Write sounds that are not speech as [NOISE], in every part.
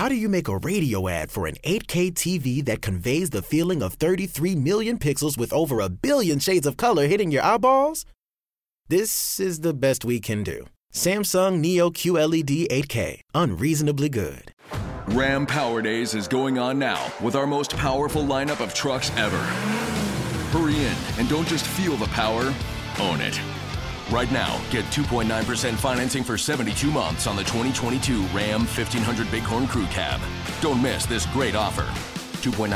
how do you make a radio ad for an 8K TV that conveys the feeling of 33 million pixels with over a billion shades of color hitting your eyeballs? This is the best we can do. Samsung Neo QLED 8K, unreasonably good. Ram Power Days is going on now with our most powerful lineup of trucks ever. Hurry in and don't just feel the power, own it. Right now, get 2.9% financing for 72 months on the 2022 Ram 1500 Bighorn Crew Cab. Don't miss this great offer. 2.9%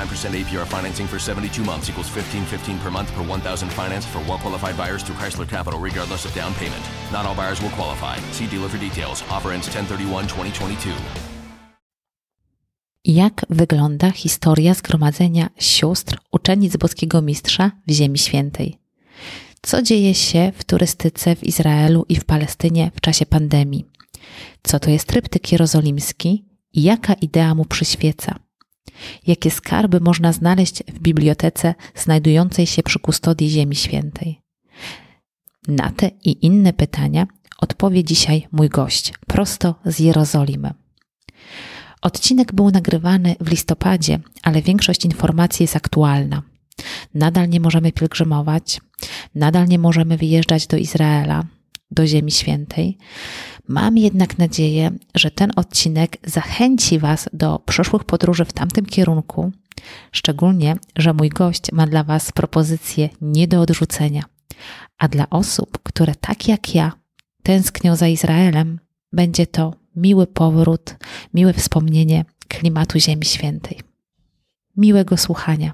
APR financing for 72 months equals 1515 per month per 1000 financed for well-qualified buyers through Chrysler Capital regardless of down payment. Not all buyers will qualify. See dealer for details. Offer ends 1031-2022. Jak wygląda historia zgromadzenia sióstr uczennic boskiego mistrza w Ziemi Świętej? Co dzieje się w turystyce w Izraelu i w Palestynie w czasie pandemii? Co to jest tryptyk jerozolimski i jaka idea mu przyświeca? Jakie skarby można znaleźć w bibliotece znajdującej się przy kustodii Ziemi Świętej? Na te i inne pytania odpowie dzisiaj mój gość, prosto z Jerozolimy. Odcinek był nagrywany w listopadzie, ale większość informacji jest aktualna. Nadal nie możemy pielgrzymować, nadal nie możemy wyjeżdżać do Izraela, do Ziemi Świętej. Mam jednak nadzieję, że ten odcinek zachęci Was do przyszłych podróży w tamtym kierunku, szczególnie, że mój gość ma dla Was propozycje nie do odrzucenia. A dla osób, które tak jak ja tęsknią za Izraelem, będzie to miły powrót, miłe wspomnienie klimatu Ziemi Świętej. Miłego słuchania.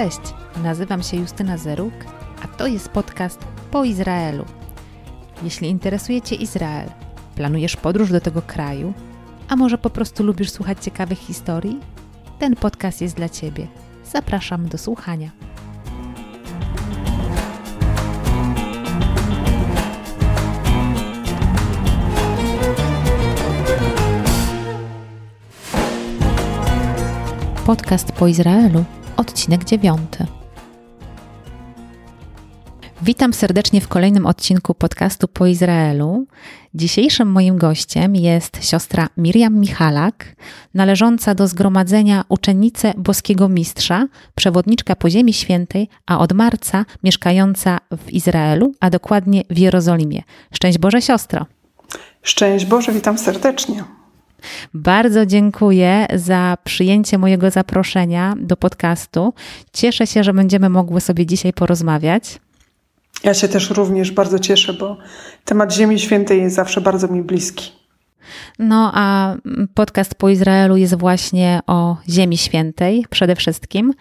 Cześć, nazywam się Justyna Zeruk, a to jest podcast po Izraelu. Jeśli interesuje Cię Izrael, planujesz podróż do tego kraju, a może po prostu lubisz słuchać ciekawych historii, ten podcast jest dla Ciebie. Zapraszam do słuchania. Podcast po Izraelu, odcinek dziewiąty. Witam serdecznie w kolejnym odcinku podcastu po Izraelu. Dzisiejszym moim gościem jest siostra Miriam Michalak, należąca do zgromadzenia uczennice boskiego mistrza, przewodniczka po Ziemi Świętej, a od marca mieszkająca w Izraelu, a dokładnie w Jerozolimie. Szczęść Boże, siostro. Szczęść Boże, witam serdecznie. Bardzo dziękuję za przyjęcie mojego zaproszenia do podcastu. Cieszę się, że będziemy mogły sobie dzisiaj porozmawiać. Ja się też również bardzo cieszę, bo temat Ziemi Świętej jest zawsze bardzo mi bliski. No a podcast po Izraelu jest właśnie o Ziemi Świętej przede wszystkim.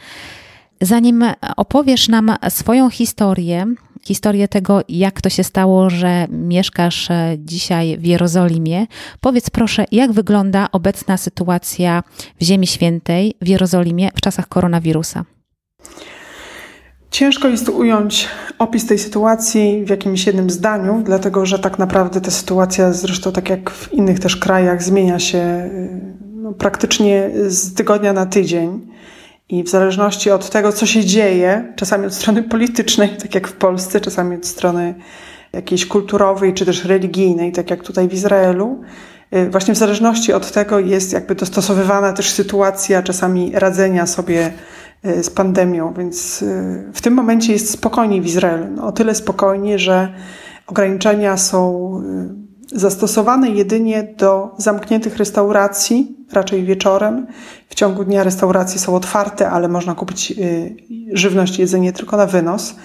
Zanim opowiesz nam swoją historię, historię tego, jak to się stało, że mieszkasz dzisiaj w Jerozolimie, powiedz proszę, jak wygląda obecna sytuacja w Ziemi Świętej, w Jerozolimie w czasach koronawirusa? Ciężko jest ująć opis tej sytuacji w jakimś jednym zdaniu, dlatego że tak naprawdę ta sytuacja, zresztą tak jak w innych też krajach, zmienia się no, praktycznie z tygodnia na tydzień. I w zależności od tego, co się dzieje, czasami od strony politycznej, tak jak w Polsce, czasami od strony jakiejś kulturowej czy też religijnej, tak jak tutaj w Izraelu, właśnie w zależności od tego jest jakby dostosowywana też sytuacja czasami radzenia sobie Y, z pandemią, więc y, w tym momencie jest spokojniej w Izraelu. No, o tyle spokojnie, że ograniczenia są y, zastosowane jedynie do zamkniętych restauracji, raczej wieczorem. W ciągu dnia restauracje są otwarte, ale można kupić żywność, jedzenie tylko na wynos.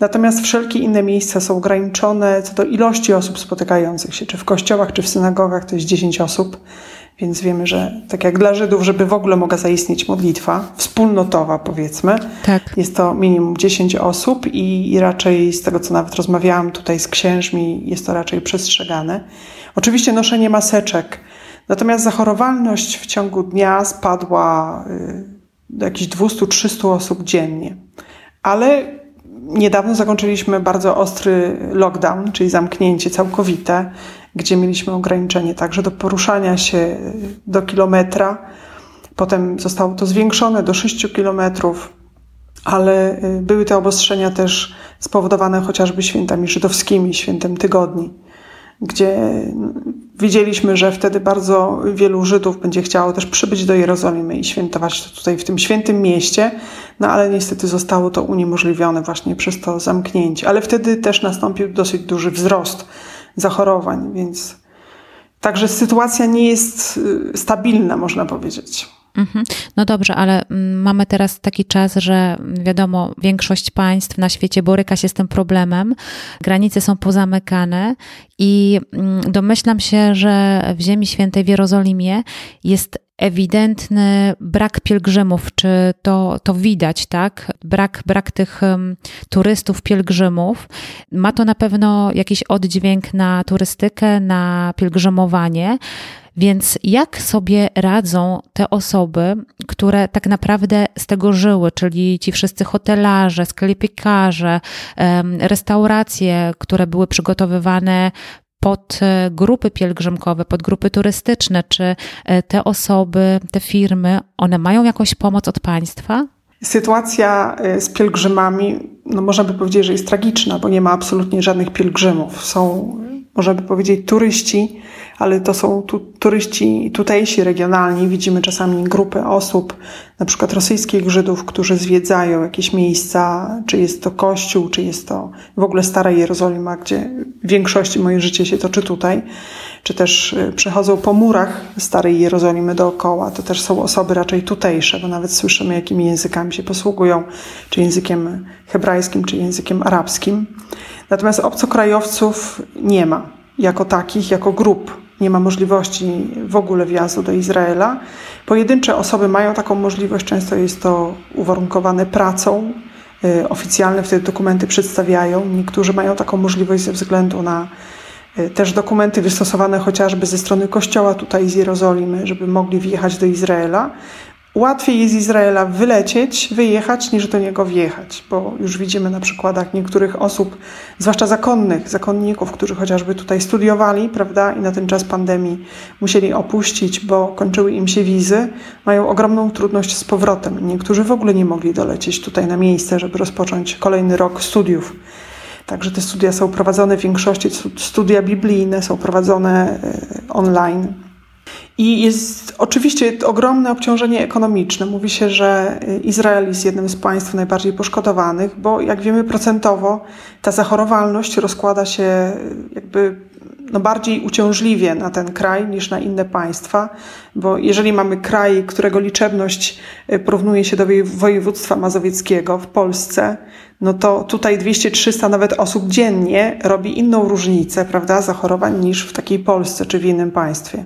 Natomiast wszelkie inne miejsca są ograniczone co do ilości osób spotykających się, czy w kościołach, czy w synagogach, to jest 10 osób. Więc wiemy, że tak jak dla Żydów, żeby w ogóle mogła zaistnieć modlitwa, wspólnotowa powiedzmy, tak. jest to minimum 10 osób i, i raczej z tego, co nawet rozmawiałam tutaj z księżmi, jest to raczej przestrzegane. Oczywiście noszenie maseczek, natomiast zachorowalność w ciągu dnia spadła y, do jakichś 200-300 osób dziennie. Ale niedawno zakończyliśmy bardzo ostry lockdown, czyli zamknięcie całkowite gdzie mieliśmy ograniczenie także do poruszania się do kilometra. Potem zostało to zwiększone do 6 kilometrów. ale y, były te obostrzenia też spowodowane chociażby świętami żydowskimi, świętem tygodni, gdzie widzieliśmy, że wtedy bardzo wielu Żydów będzie chciało też przybyć do Jerozolimy i świętować to tutaj w tym świętym mieście, no ale niestety zostało to uniemożliwione właśnie przez to zamknięcie. Ale wtedy też nastąpił dosyć duży wzrost zachorowań, więc także sytuacja nie jest y, stabilna, można powiedzieć. Mhm. No dobrze, ale mm, mamy teraz taki czas, że wiadomo, większość państw na świecie boryka się z tym problemem, granice są pozamykane i mm, domyślam się, że w Ziemi Świętej w Jerozolimie jest ewidentny brak pielgrzymów, czy to, to widać, tak? Brak, brak tych um, turystów, pielgrzymów. Ma to na pewno jakiś oddźwięk na turystykę, na pielgrzymowanie. Więc jak sobie radzą te osoby, które tak naprawdę z tego żyły, czyli ci wszyscy hotelarze, sklepikarze, restauracje, które były przygotowywane pod e, grupy pielgrzymkowe, pod grupy turystyczne, czy e, te osoby, te firmy, one mają jakąś pomoc od państwa? Sytuacja e, z pielgrzymami, no można by powiedzieć, że jest tragiczna, bo nie ma absolutnie żadnych pielgrzymów. Są, można by powiedzieć, turyści, ale to są tu, turyści tutejsi, regionalni. Widzimy czasami grupy osób, na przykład rosyjskich Żydów, którzy zwiedzają jakieś miejsca, czy jest to kościół, czy jest to w ogóle Stara Jerozolima, gdzie w większości moje życie się toczy tutaj, czy też y, przechodzą po murach Starej Jerozolimy dookoła. To też są osoby raczej tutejsze, bo nawet słyszymy, jakimi językami się posługują, czy językiem hebrajskim, czy językiem arabskim. Natomiast obcokrajowców nie ma jako takich, jako grup nie ma możliwości w ogóle wjazdu do Izraela. Pojedyncze osoby mają taką możliwość, często jest to uwarunkowane pracą. Y, oficjalne wtedy dokumenty przedstawiają. Niektórzy mają taką możliwość ze względu na y, też dokumenty wystosowane chociażby ze strony kościoła tutaj z Jerozolimy, żeby mogli wjechać do Izraela. Łatwiej jest Izraela wylecieć, wyjechać, niż do niego wjechać, bo już widzimy na przykładach niektórych osób, zwłaszcza zakonnych, zakonników, którzy chociażby tutaj studiowali, prawda, i na ten czas pandemii musieli opuścić, bo kończyły im się wizy, mają ogromną trudność z powrotem. Niektórzy w ogóle nie mogli dolecieć tutaj na miejsce, żeby rozpocząć kolejny rok studiów. Także te studia są prowadzone w większości, studia biblijne są prowadzone e, online. I jest oczywiście ogromne obciążenie ekonomiczne. Mówi się, że Izrael jest jednym z państw najbardziej poszkodowanych, bo jak wiemy procentowo ta zachorowalność rozkłada się jakby no bardziej uciążliwie na ten kraj niż na inne państwa, bo jeżeli mamy kraj, którego liczebność y, porównuje się do województwa mazowieckiego w Polsce, no to tutaj 200-300 nawet osób dziennie robi inną różnicę, prawda, zachorowań niż w takiej Polsce czy w innym państwie.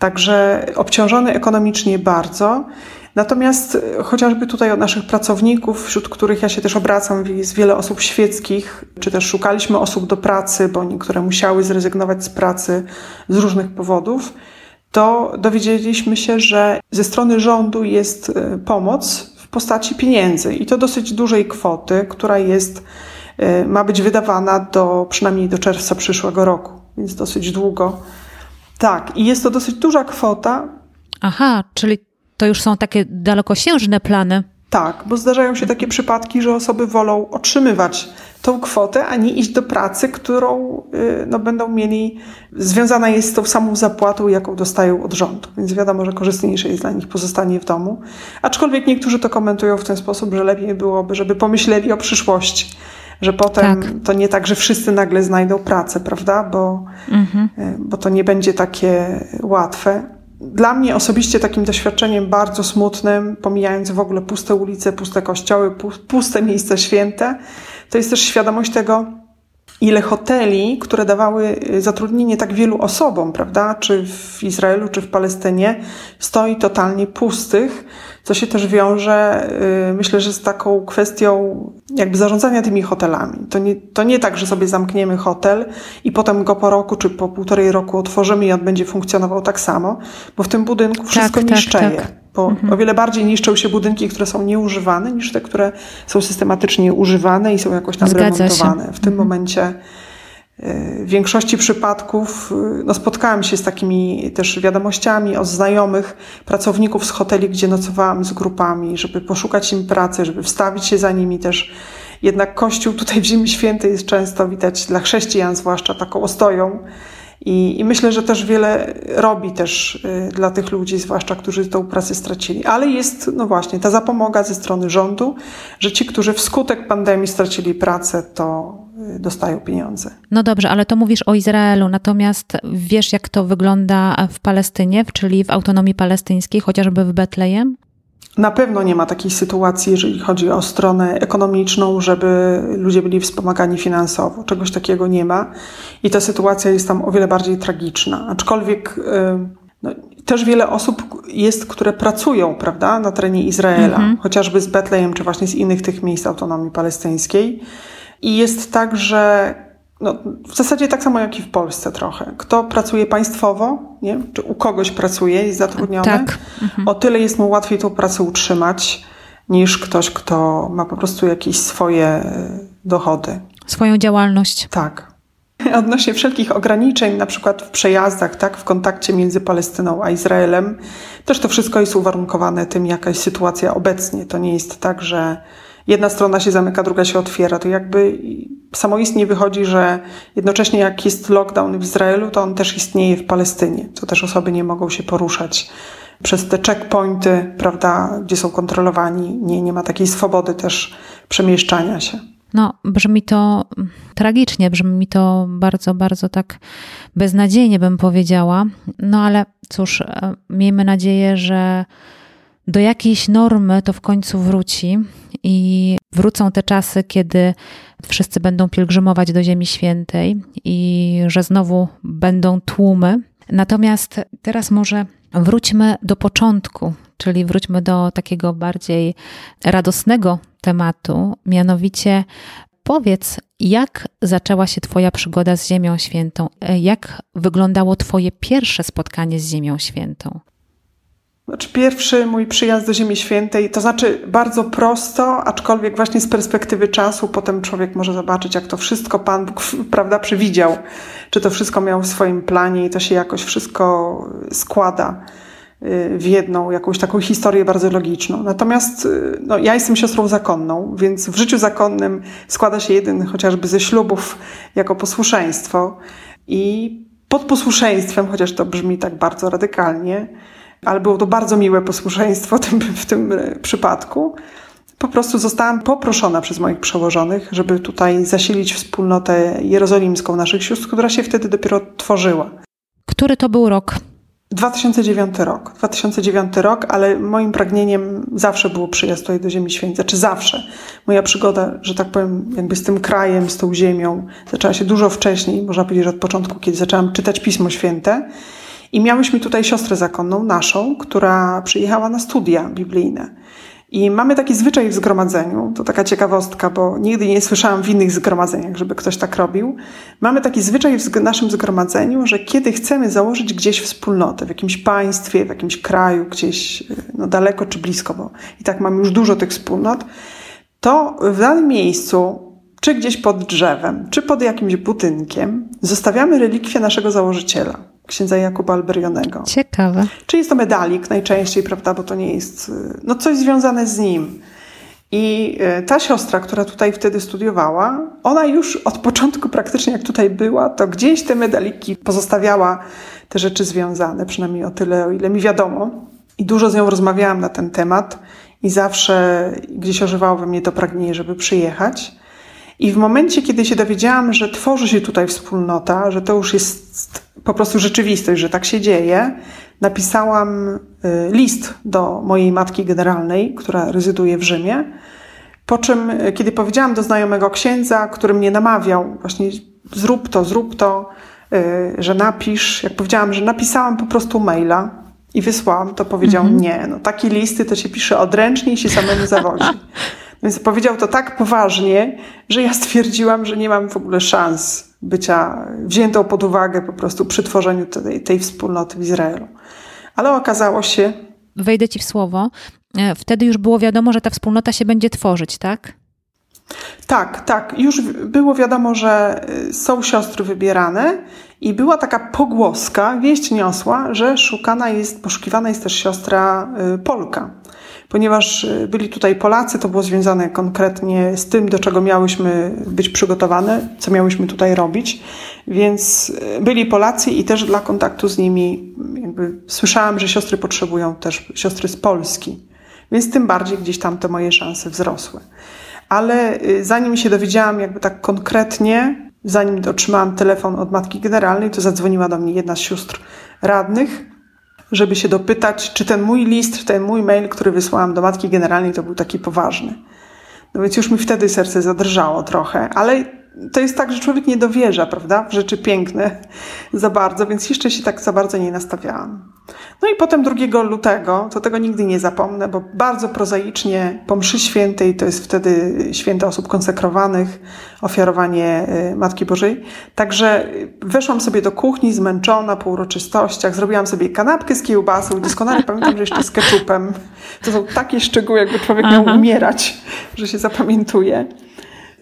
Także obciążony ekonomicznie bardzo. Natomiast chociażby tutaj od naszych pracowników, wśród których ja się też obracam, jest wiele osób świeckich, czy też szukaliśmy osób do pracy, bo niektóre musiały zrezygnować z pracy z różnych powodów, to dowiedzieliśmy się, że ze strony rządu jest e, pomoc w postaci pieniędzy i to dosyć dużej kwoty, która jest, e, ma być wydawana do przynajmniej do czerwca przyszłego roku, więc dosyć długo tak, i jest to dosyć duża kwota. Aha, czyli to już są takie dalekosiężne plany. Tak, bo zdarzają się takie przypadki, że osoby wolą otrzymywać tą kwotę, a nie iść do pracy, którą y, no, będą mieli, związana jest z tą samą zapłatą, jaką dostają od rządu. Więc wiadomo, że korzystniejsze jest dla nich pozostanie w domu. Aczkolwiek niektórzy to komentują w ten sposób, że lepiej byłoby, żeby pomyśleli o przyszłości że potem tak. to nie tak, że wszyscy nagle znajdą pracę, prawda? Bo, mhm. E, bo to nie będzie takie łatwe. Dla mnie osobiście takim doświadczeniem bardzo smutnym, pomijając w ogóle puste ulice, puste kościoły, puste miejsca święte, to jest też świadomość tego, ile hoteli, które dawały y, zatrudnienie tak wielu osobom, prawda, czy w Izraelu, czy w Palestynie, stoi totalnie pustych, co się też wiąże, y, myślę, że z taką kwestią jakby zarządzania tymi hotelami. To nie, to nie tak, że sobie zamkniemy hotel i potem go po roku, czy po półtorej roku otworzymy i on będzie funkcjonował tak samo, bo w tym budynku wszystko tak, niszczeje. Tak, tak bo mhm. o wiele bardziej niszczą się budynki, które są nieużywane, niż te, które są systematycznie używane i są jakoś tam Zgadza remontowane. Się. W tym mhm. momencie w większości przypadków no, spotkałam się z takimi też wiadomościami od znajomych pracowników z hoteli, gdzie nocowałam z grupami, żeby poszukać im pracy, żeby wstawić się za nimi też. Jednak Kościół tutaj w Ziemi Świętej jest często widać dla chrześcijan zwłaszcza taką ostoją. I, I, myślę, że też wiele robi też y, dla tych ludzi, zwłaszcza którzy tą pracę stracili. Ale jest, no właśnie, ta zapomoga ze strony rządu, że ci, którzy wskutek pandemii stracili pracę, to y, dostają pieniądze. No dobrze, ale to mówisz o Izraelu, natomiast wiesz, jak to wygląda w Palestynie, czyli w autonomii palestyńskiej, chociażby w Betlejem? Na pewno nie ma takiej sytuacji, jeżeli chodzi o stronę ekonomiczną, żeby ludzie byli wspomagani finansowo. Czegoś takiego nie ma i ta sytuacja jest tam o wiele bardziej tragiczna. Aczkolwiek y, no, też wiele osób jest, które pracują prawda, na terenie Izraela, mhm. chociażby z Betlejem, czy właśnie z innych tych miejsc autonomii palestyńskiej. I jest tak, że no, w zasadzie tak samo jak i w Polsce trochę. Kto pracuje państwowo, nie? czy u kogoś pracuje, jest zatrudniony, tak. mhm. o tyle jest mu łatwiej tą pracę utrzymać, niż ktoś, kto ma po prostu jakieś swoje e, dochody. Swoją działalność. Tak. [LAUGHS] Odnośnie wszelkich ograniczeń, na przykład w przejazdach, tak, w kontakcie między Palestyną a Izraelem, też to wszystko jest uwarunkowane tym, jaka jest sytuacja obecnie. To nie jest tak, że jedna strona się zamyka, druga się otwiera. To jakby samoistnie wychodzi, że jednocześnie jak jest lockdown w Izraelu, to on też istnieje w Palestynie. To też osoby nie mogą się poruszać przez te checkpointy, prawda, gdzie są kontrolowani. Nie, nie ma takiej swobody też przemieszczania się. No, brzmi to tragicznie, brzmi mi to bardzo, bardzo tak beznadziejnie, bym powiedziała. No ale cóż, e, miejmy nadzieję, że do jakiejś normy to w końcu wróci i wrócą te czasy, kiedy wszyscy będą pielgrzymować do Ziemi Świętej i że znowu będą tłumy. Natomiast teraz może wróćmy do początku, czyli wróćmy do takiego bardziej radosnego tematu, mianowicie powiedz, jak zaczęła się Twoja przygoda z Ziemią Świętą? Jak wyglądało Twoje pierwsze spotkanie z Ziemią Świętą? Znaczy pierwszy mój przyjazd do Ziemi Świętej, to znaczy bardzo prosto, aczkolwiek właśnie z perspektywy czasu potem człowiek może zobaczyć, jak to wszystko Pan Bóg, prawda, przewidział, czy to wszystko miał w swoim planie i to się jakoś wszystko składa y, w jedną, jakąś taką historię bardzo logiczną. Natomiast y, no, ja jestem siostrą zakonną, więc w życiu zakonnym składa się jeden chociażby ze ślubów jako posłuszeństwo i pod posłuszeństwem, chociaż to brzmi tak bardzo radykalnie, ale było to bardzo miłe posłuszeństwo w tym e, przypadku. Po prostu zostałam poproszona przez moich przełożonych, żeby tutaj zasilić wspólnotę jerozolimską naszych sióstr, która się wtedy dopiero tworzyła. Który to był rok? 2009 rok. 2009 rok, ale moim pragnieniem zawsze było przyjazd tutaj do Ziemi Świętej. Czy zawsze. Moja przygoda, że tak powiem, jakby z tym krajem, z tą ziemią, zaczęła się dużo wcześniej, można powiedzieć, że od początku, kiedy zaczęłam czytać Pismo Święte. I miałyśmy tutaj siostrę zakonną, naszą, która przyjechała na studia biblijne. I mamy taki zwyczaj w zgromadzeniu, to taka ciekawostka, bo nigdy nie słyszałam w innych zgromadzeniach, żeby ktoś tak robił. Mamy taki zwyczaj w naszym zgromadzeniu, że kiedy chcemy założyć gdzieś wspólnotę, w jakimś państwie, w jakimś kraju, gdzieś no daleko czy blisko, bo i tak mamy już dużo tych wspólnot, to w danym miejscu, czy gdzieś pod drzewem, czy pod jakimś budynkiem, zostawiamy relikwię naszego założyciela księdza Jakuba Alberionego. Ciekawe. Czy jest to medalik najczęściej, prawda, bo to nie jest y, no, coś związane z nim. I y, ta siostra, która tutaj wtedy studiowała, ona już od początku praktycznie jak tutaj była, to gdzieś te medaliki pozostawiała te rzeczy związane, przynajmniej o tyle, o ile mi wiadomo. I dużo z nią rozmawiałam na ten temat i zawsze gdzieś ożywało we mnie to pragnienie, żeby przyjechać. I w momencie, kiedy się dowiedziałam, że tworzy się tutaj wspólnota, że to już jest po prostu rzeczywistość, że tak się dzieje, napisałam y, list do mojej matki generalnej, która rezyduje w Rzymie. Po czym, y, kiedy powiedziałam do znajomego księdza, który mnie namawiał, właśnie zrób to, zrób to, y, że napisz, jak powiedziałam, że napisałam po prostu maila i wysłałam, to powiedział mhm. nie, no takie listy to się pisze odręcznie i się samemu zawodzi. [LAUGHS] Więc powiedział to tak poważnie, że ja stwierdziłam, że nie mam w ogóle szans bycia wziętą pod uwagę po prostu przy tworzeniu tej, tej wspólnoty w Izraelu. Ale okazało się. Wejdę ci w słowo. E, wtedy już było wiadomo, że ta wspólnota się będzie tworzyć, tak? Tak, tak. Już było wiadomo, że y, są siostry wybierane i była taka pogłoska, wieść niosła, że szukana jest, poszukiwana jest też siostra y, Polka. Ponieważ y, byli tutaj Polacy, to było związane konkretnie z tym, do czego miałyśmy być przygotowane, co miałyśmy tutaj robić. Więc byli Polacy i też dla kontaktu z nimi jakby słyszałam, że siostry potrzebują też siostry z Polski. Więc tym bardziej gdzieś tam te moje szanse wzrosły ale y, zanim się dowiedziałam jakby tak konkretnie, zanim otrzymałam telefon od matki generalnej, to zadzwoniła do mnie jedna z sióstr radnych, żeby się dopytać, czy ten mój list, ten mój mail, który wysłałam do matki generalnej, to był taki poważny. No więc już mi wtedy serce zadrżało trochę, ale to jest tak, że człowiek nie dowierza, prawda, w rzeczy piękne za bardzo, więc jeszcze się tak za bardzo nie nastawiałam. No i potem 2 lutego, to tego nigdy nie zapomnę, bo bardzo prozaicznie po mszy świętej, to jest wtedy święto osób konsekrowanych, ofiarowanie y, Matki Bożej. Także weszłam sobie do kuchni zmęczona po uroczystościach, zrobiłam sobie kanapkę z kiełbasą, doskonale pamiętam, że jeszcze z keczupem. To są takie szczegóły, jakby człowiek miał umierać, że się zapamiętuje.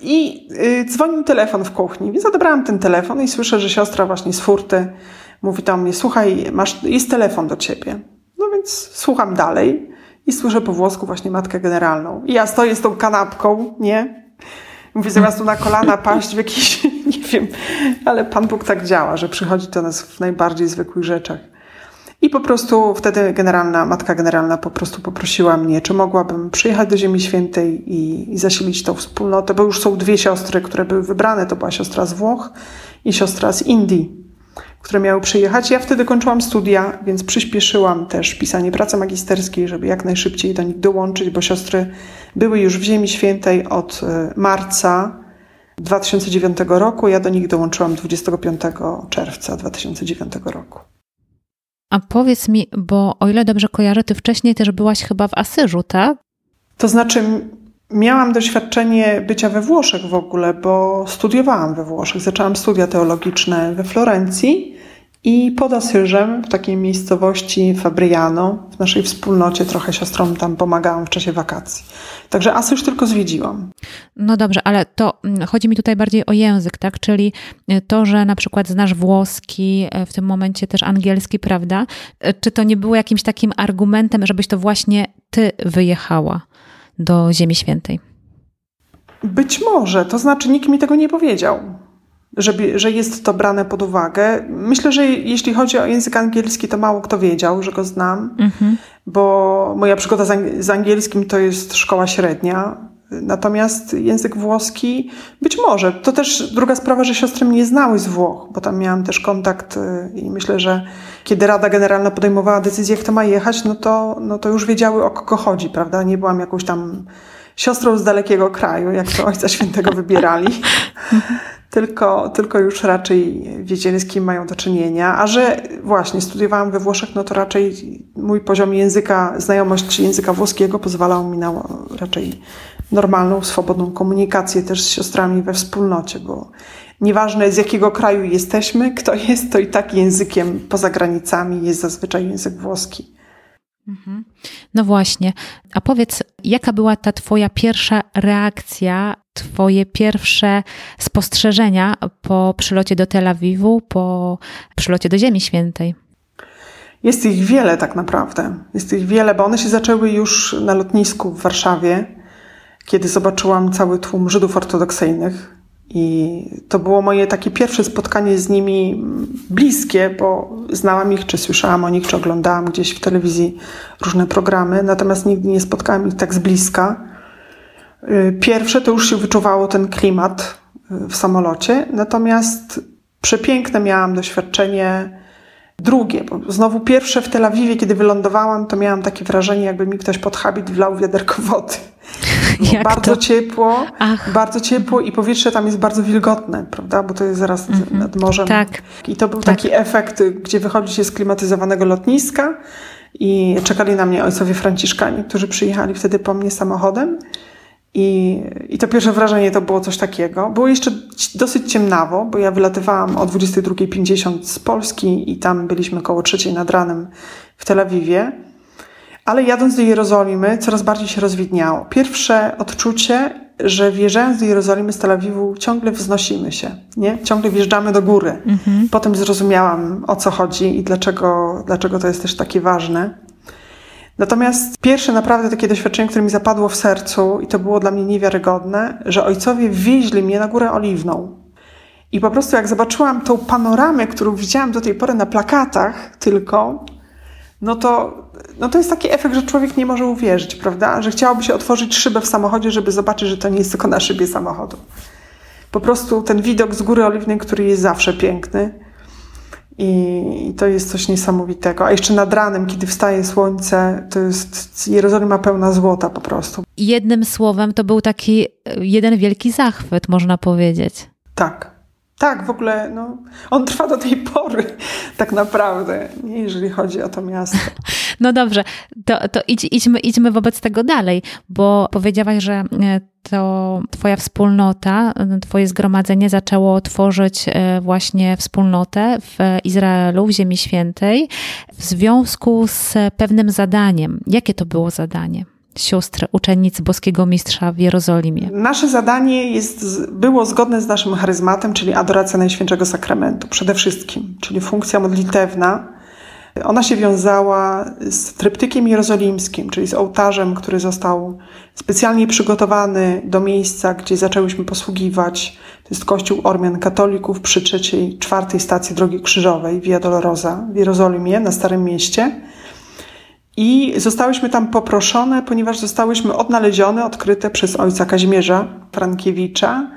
I y, dzwonił telefon w kuchni, więc odebrałam ten telefon i słyszę, że siostra właśnie z furty mówi do mnie, słuchaj, masz, jest telefon do ciebie. No więc słucham dalej i słyszę po włosku właśnie matkę generalną. I ja stoję z tą kanapką, nie? Mówię, zamiast tu na kolana paść w jakiś, [LAUGHS] nie wiem, ale Pan Bóg tak działa, że przychodzi do nas w najbardziej zwykłych rzeczach. I po prostu wtedy generalna, matka generalna po prostu poprosiła mnie, czy mogłabym przyjechać do Ziemi Świętej i, i zasilić tą wspólnotę, bo już są dwie siostry, które były wybrane. To była siostra z Włoch i siostra z Indii, które miały przyjechać. Ja wtedy kończyłam studia, więc przyspieszyłam też pisanie pracy magisterskiej, żeby jak najszybciej do nich dołączyć, bo siostry były już w Ziemi Świętej od e, marca 2009 roku. Ja do nich dołączyłam 25 czerwca 2009 roku. A powiedz mi, bo o ile dobrze kojarzę, ty wcześniej też byłaś chyba w Asyżu, tak? To znaczy, miałam doświadczenie bycia we Włoszech w ogóle, bo studiowałam we Włoszech. Zaczęłam studia teologiczne we Florencji i pod Asyżem, w takiej miejscowości Fabriano, w naszej wspólnocie, trochę siostrom tam pomagałam w czasie wakacji. Także Asyż tylko zwiedziłam. No dobrze, ale to mm, chodzi mi tutaj bardziej o język, tak? Czyli e, to, że na przykład znasz włoski, e, w tym momencie też angielski, prawda? E, czy to nie było jakimś takim argumentem, żebyś to właśnie ty wyjechała do Ziemi Świętej? Być może, to znaczy nikt mi tego nie powiedział żeby, że jest to brane pod uwagę. Myślę, że jeśli chodzi o język angielski, to mało kto wiedział, że go znam, mhm. bo moja przygoda z, z angielskim to jest szkoła średnia. Natomiast język włoski być może. To też druga sprawa, że siostry mnie znały z Włoch, bo tam miałam też kontakt y, i myślę, że kiedy Rada Generalna podejmowała decyzję, kto ma jechać, no to, no to już wiedziały o kogo chodzi, prawda? Nie byłam jakąś tam siostrą z dalekiego kraju, jak to Ojca Świętego wybierali. [LAUGHS] tylko, tylko już raczej wiedzieli, z kim mają do czynienia. A że właśnie studiowałam we Włoszech, no to raczej mój poziom języka, znajomość języka włoskiego pozwalał mi na raczej normalną, swobodną komunikację też z siostrami we wspólnocie, bo nieważne z jakiego kraju jesteśmy, kto jest, to i tak językiem poza granicami jest zazwyczaj język włoski. Mhm. No właśnie. A powiedz, jaka była ta Twoja pierwsza reakcja, Twoje pierwsze spostrzeżenia po przylocie do Tel Awiwu, po przylocie do Ziemi Świętej? Jest ich wiele tak naprawdę. Jest ich wiele, bo one się zaczęły już na lotnisku w Warszawie, kiedy zobaczyłam cały tłum Żydów ortodoksyjnych i to było moje takie pierwsze spotkanie z nimi bliskie, bo znałam ich, czy słyszałam o nich, czy oglądałam gdzieś w telewizji różne programy, natomiast nigdy nie spotkałam ich tak z bliska. Y, pierwsze to już się wyczuwało ten klimat y, w samolocie, natomiast przepiękne miałam doświadczenie drugie, bo znowu pierwsze w Tel Awiwie, kiedy wylądowałam, to miałam takie wrażenie, jakby mi ktoś pod habit wlał wiaderko wody. [LAUGHS] bardzo to? ciepło, Ach. bardzo ciepło i powietrze tam jest bardzo wilgotne, prawda, bo to jest zaraz mm -hmm. nad morzem. Tak. I to był tak. taki efekt, gdzie wychodzi się z klimatyzowanego lotniska i czekali na mnie ojcowie Franciszkanie, którzy przyjechali wtedy po mnie samochodem. I, I to pierwsze wrażenie to było coś takiego. Było jeszcze dosyć ciemnawo, bo ja wylatywałam o 22.50 z Polski i tam byliśmy koło trzeciej nad ranem w Tel Awiwie. Ale jadąc do Jerozolimy, coraz bardziej się rozwidniało. Pierwsze odczucie, że wjeżdżając do Jerozolimy z Tel Awiwu, ciągle wznosimy się, nie? Ciągle wjeżdżamy do góry. Mhm. Potem zrozumiałam, o co chodzi i dlaczego, dlaczego to jest też takie ważne. Natomiast pierwsze naprawdę takie doświadczenie, które mi zapadło w sercu i to było dla mnie niewiarygodne, że ojcowie wieźli mnie na Górę Oliwną. I po prostu jak zobaczyłam tą panoramę, którą widziałam do tej pory na plakatach tylko, no to, no to jest taki efekt, że człowiek nie może uwierzyć, prawda? Że chciałoby się otworzyć szybę w samochodzie, żeby zobaczyć, że to nie jest tylko na szybie samochodu. Po prostu ten widok z Góry Oliwnej, który jest zawsze piękny, i to jest coś niesamowitego. A jeszcze nad ranem, kiedy wstaje słońce, to jest Jerozolima pełna złota po prostu. Jednym słowem, to był taki jeden wielki zachwyt, można powiedzieć. Tak. Tak, w ogóle no, on trwa do tej pory, [LAUGHS] tak naprawdę, jeżeli chodzi o to miasto. [LAUGHS] No dobrze, to, to idź, idźmy, idźmy wobec tego dalej, bo powiedziałaś, że e, to Twoja wspólnota, Twoje zgromadzenie zaczęło tworzyć e, właśnie wspólnotę w Izraelu, w Ziemi Świętej, w związku z pewnym zadaniem. Jakie to było zadanie? sióstr, uczennic Boskiego Mistrza w Jerozolimie? Nasze zadanie jest, było zgodne z naszym charyzmatem, czyli adoracja Najświętszego Sakramentu przede wszystkim, czyli funkcja modlitewna. Ona się wiązała z tryptykiem jerozolimskim, czyli z ołtarzem, który został specjalnie przygotowany do miejsca, gdzie zaczęłyśmy posługiwać. To jest kościół Ormian Katolików przy trzeciej, czwartej stacji Drogi Krzyżowej Via Dolorosa w Jerozolimie, na Starym Mieście. I zostałyśmy tam poproszone, ponieważ zostałyśmy odnalezione, odkryte przez ojca Kazimierza Frankiewicza.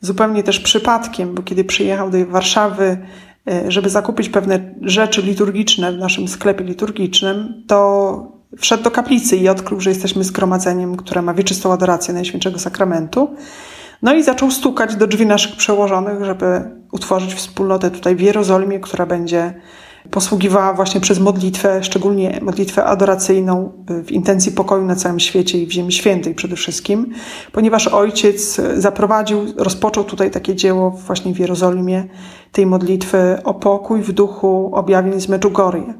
Zupełnie też przypadkiem, bo kiedy przyjechał do Warszawy, żeby zakupić pewne rzeczy liturgiczne w naszym sklepie liturgicznym, to wszedł do kaplicy i odkrył, że jesteśmy zgromadzeniem, które ma wieczystą adorację Najświętszego Sakramentu. No i zaczął stukać do drzwi naszych przełożonych, żeby utworzyć wspólnotę tutaj w Jerozolimie, która będzie posługiwała właśnie przez modlitwę, szczególnie modlitwę adoracyjną w intencji pokoju na całym świecie i w Ziemi Świętej przede wszystkim, ponieważ ojciec zaprowadził, rozpoczął tutaj takie dzieło właśnie w Jerozolimie, tej modlitwy o pokój w duchu objawień z Medjugorje.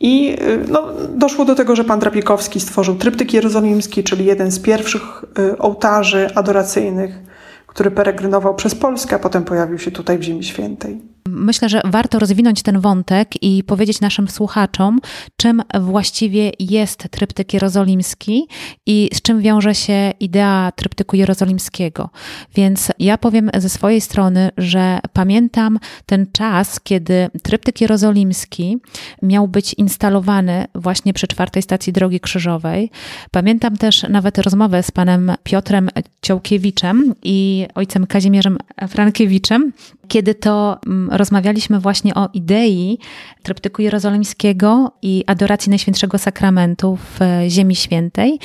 I no, doszło do tego, że pan Drapikowski stworzył tryptyk jerozolimski, czyli jeden z pierwszych y, ołtarzy adoracyjnych, który peregrynował przez Polskę, a potem pojawił się tutaj w Ziemi Świętej. Myślę, że warto rozwinąć ten wątek i powiedzieć naszym słuchaczom, czym właściwie jest tryptyk jerozolimski i z czym wiąże się idea tryptyku jerozolimskiego. Więc ja powiem ze swojej strony, że pamiętam ten czas, kiedy tryptyk jerozolimski miał być instalowany właśnie przy czwartej stacji Drogi Krzyżowej. Pamiętam też nawet rozmowę z panem Piotrem Ciołkiewiczem i ojcem Kazimierzem Frankiewiczem, kiedy to mm, rozmawialiśmy właśnie o idei tryptyku jerozolimskiego i adoracji Najświętszego Sakramentu w e, Ziemi Świętej.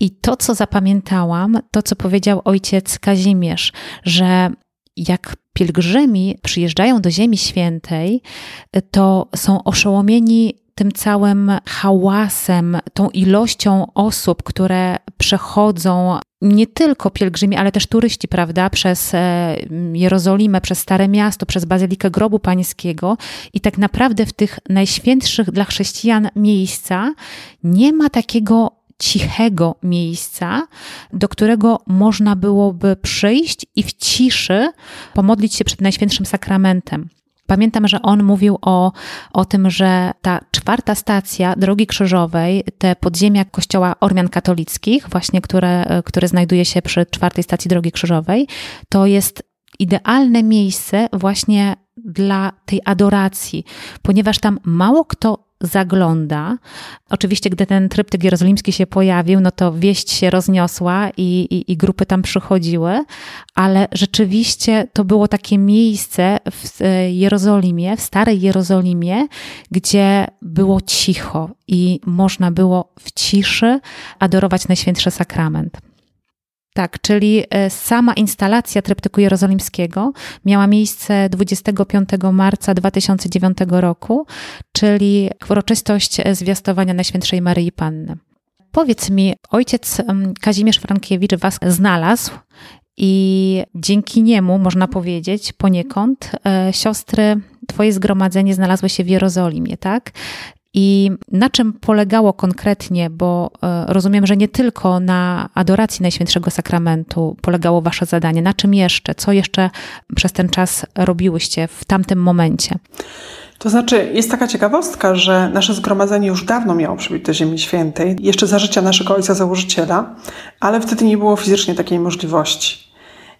I to, co zapamiętałam, to, co powiedział ojciec Kazimierz, że jak pielgrzymi przyjeżdżają do Ziemi Świętej, to są oszołomieni tym całym hałasem, tą ilością osób, które przechodzą nie tylko pielgrzymi, ale też turyści, prawda, przez e, Jerozolimę, przez Stare Miasto, przez Bazylikę Grobu Pańskiego i tak naprawdę w tych najświętszych dla chrześcijan miejsca nie ma takiego cichego miejsca, do którego można byłoby przyjść i w ciszy pomodlić się przed Najświętszym Sakramentem. Pamiętam, że on mówił o, o tym, że ta czwarta stacja Drogi Krzyżowej, te podziemia kościoła Ormian Katolickich, właśnie które, które znajduje się przy czwartej stacji Drogi Krzyżowej, to jest idealne miejsce właśnie dla tej adoracji, ponieważ tam mało kto zagląda. Oczywiście, gdy ten tryptyk jerozolimski się pojawił, no to wieść się rozniosła i, i, i, grupy tam przychodziły, ale rzeczywiście to było takie miejsce w e, Jerozolimie, w starej Jerozolimie, gdzie było cicho i można było w ciszy adorować Najświętszy Sakrament. Tak, czyli e, sama instalacja tryptyku jerozolimskiego miała miejsce 25 marca 2009 roku, czyli uroczystość zwiastowania Najświętszej Maryi Panny. Powiedz mi, ojciec Kazimierz Frankiewicz was znalazł i dzięki niemu, można powiedzieć, poniekąd, e, siostry, twoje zgromadzenie znalazło się w Jerozolimie, tak? I na czym polegało konkretnie, bo e, rozumiem, że nie tylko na adoracji Najświętszego Sakramentu polegało Wasze zadanie. Na czym jeszcze? Co jeszcze przez ten czas robiłyście w tamtym momencie? To znaczy, jest taka ciekawostka, że nasze zgromadzenie już dawno miało przybyć do Ziemi Świętej, jeszcze za życia naszego ojca założyciela, ale wtedy nie było fizycznie takiej możliwości.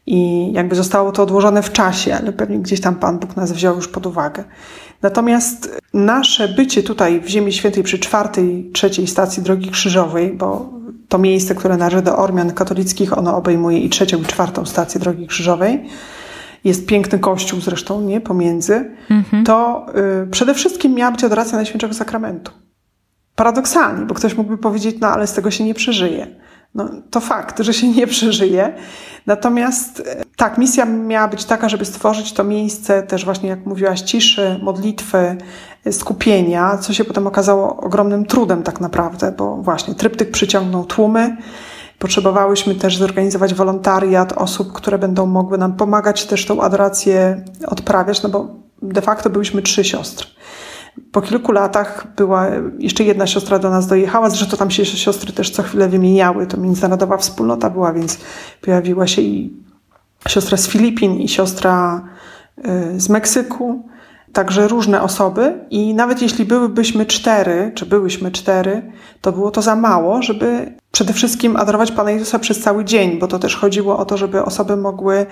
I jakby zostało to odłożone w czasie, ale pewnie gdzieś tam Pan Bóg nas wziął już pod uwagę. Natomiast nasze bycie tutaj w Ziemi Świętej przy czwartej, trzeciej stacji Drogi Krzyżowej, bo to miejsce, które należy do Ormian katolickich, ono obejmuje i trzecią, i czwartą stację Drogi Krzyżowej, jest piękny kościół zresztą, nie, pomiędzy, mhm. to y, przede wszystkim miała być adoracja Najświętszego Sakramentu. Paradoksalnie, bo ktoś mógłby powiedzieć, no ale z tego się nie przeżyje. No, to fakt, że się nie przeżyje. Natomiast e, tak, misja miała być taka, żeby stworzyć to miejsce też właśnie, jak mówiłaś, ciszy, modlitwy, e, skupienia, co się potem okazało ogromnym trudem tak naprawdę, bo właśnie tryptyk przyciągnął tłumy. Potrzebowałyśmy też zorganizować wolontariat osób, które będą mogły nam pomagać też tą adorację odprawiać, no bo de facto byliśmy trzy siostry. Po kilku latach była jeszcze jedna siostra do nas dojechała, zresztą tam się siostry też co chwilę wymieniały. To międzynarodowa wspólnota była, więc pojawiła się i siostra z Filipin, i siostra y, z Meksyku także różne osoby i nawet jeśli byłybyśmy cztery, czy byłyśmy cztery, to było to za mało, żeby przede wszystkim adorować Pana Jezusa przez cały dzień, bo to też chodziło o to, żeby osoby mogły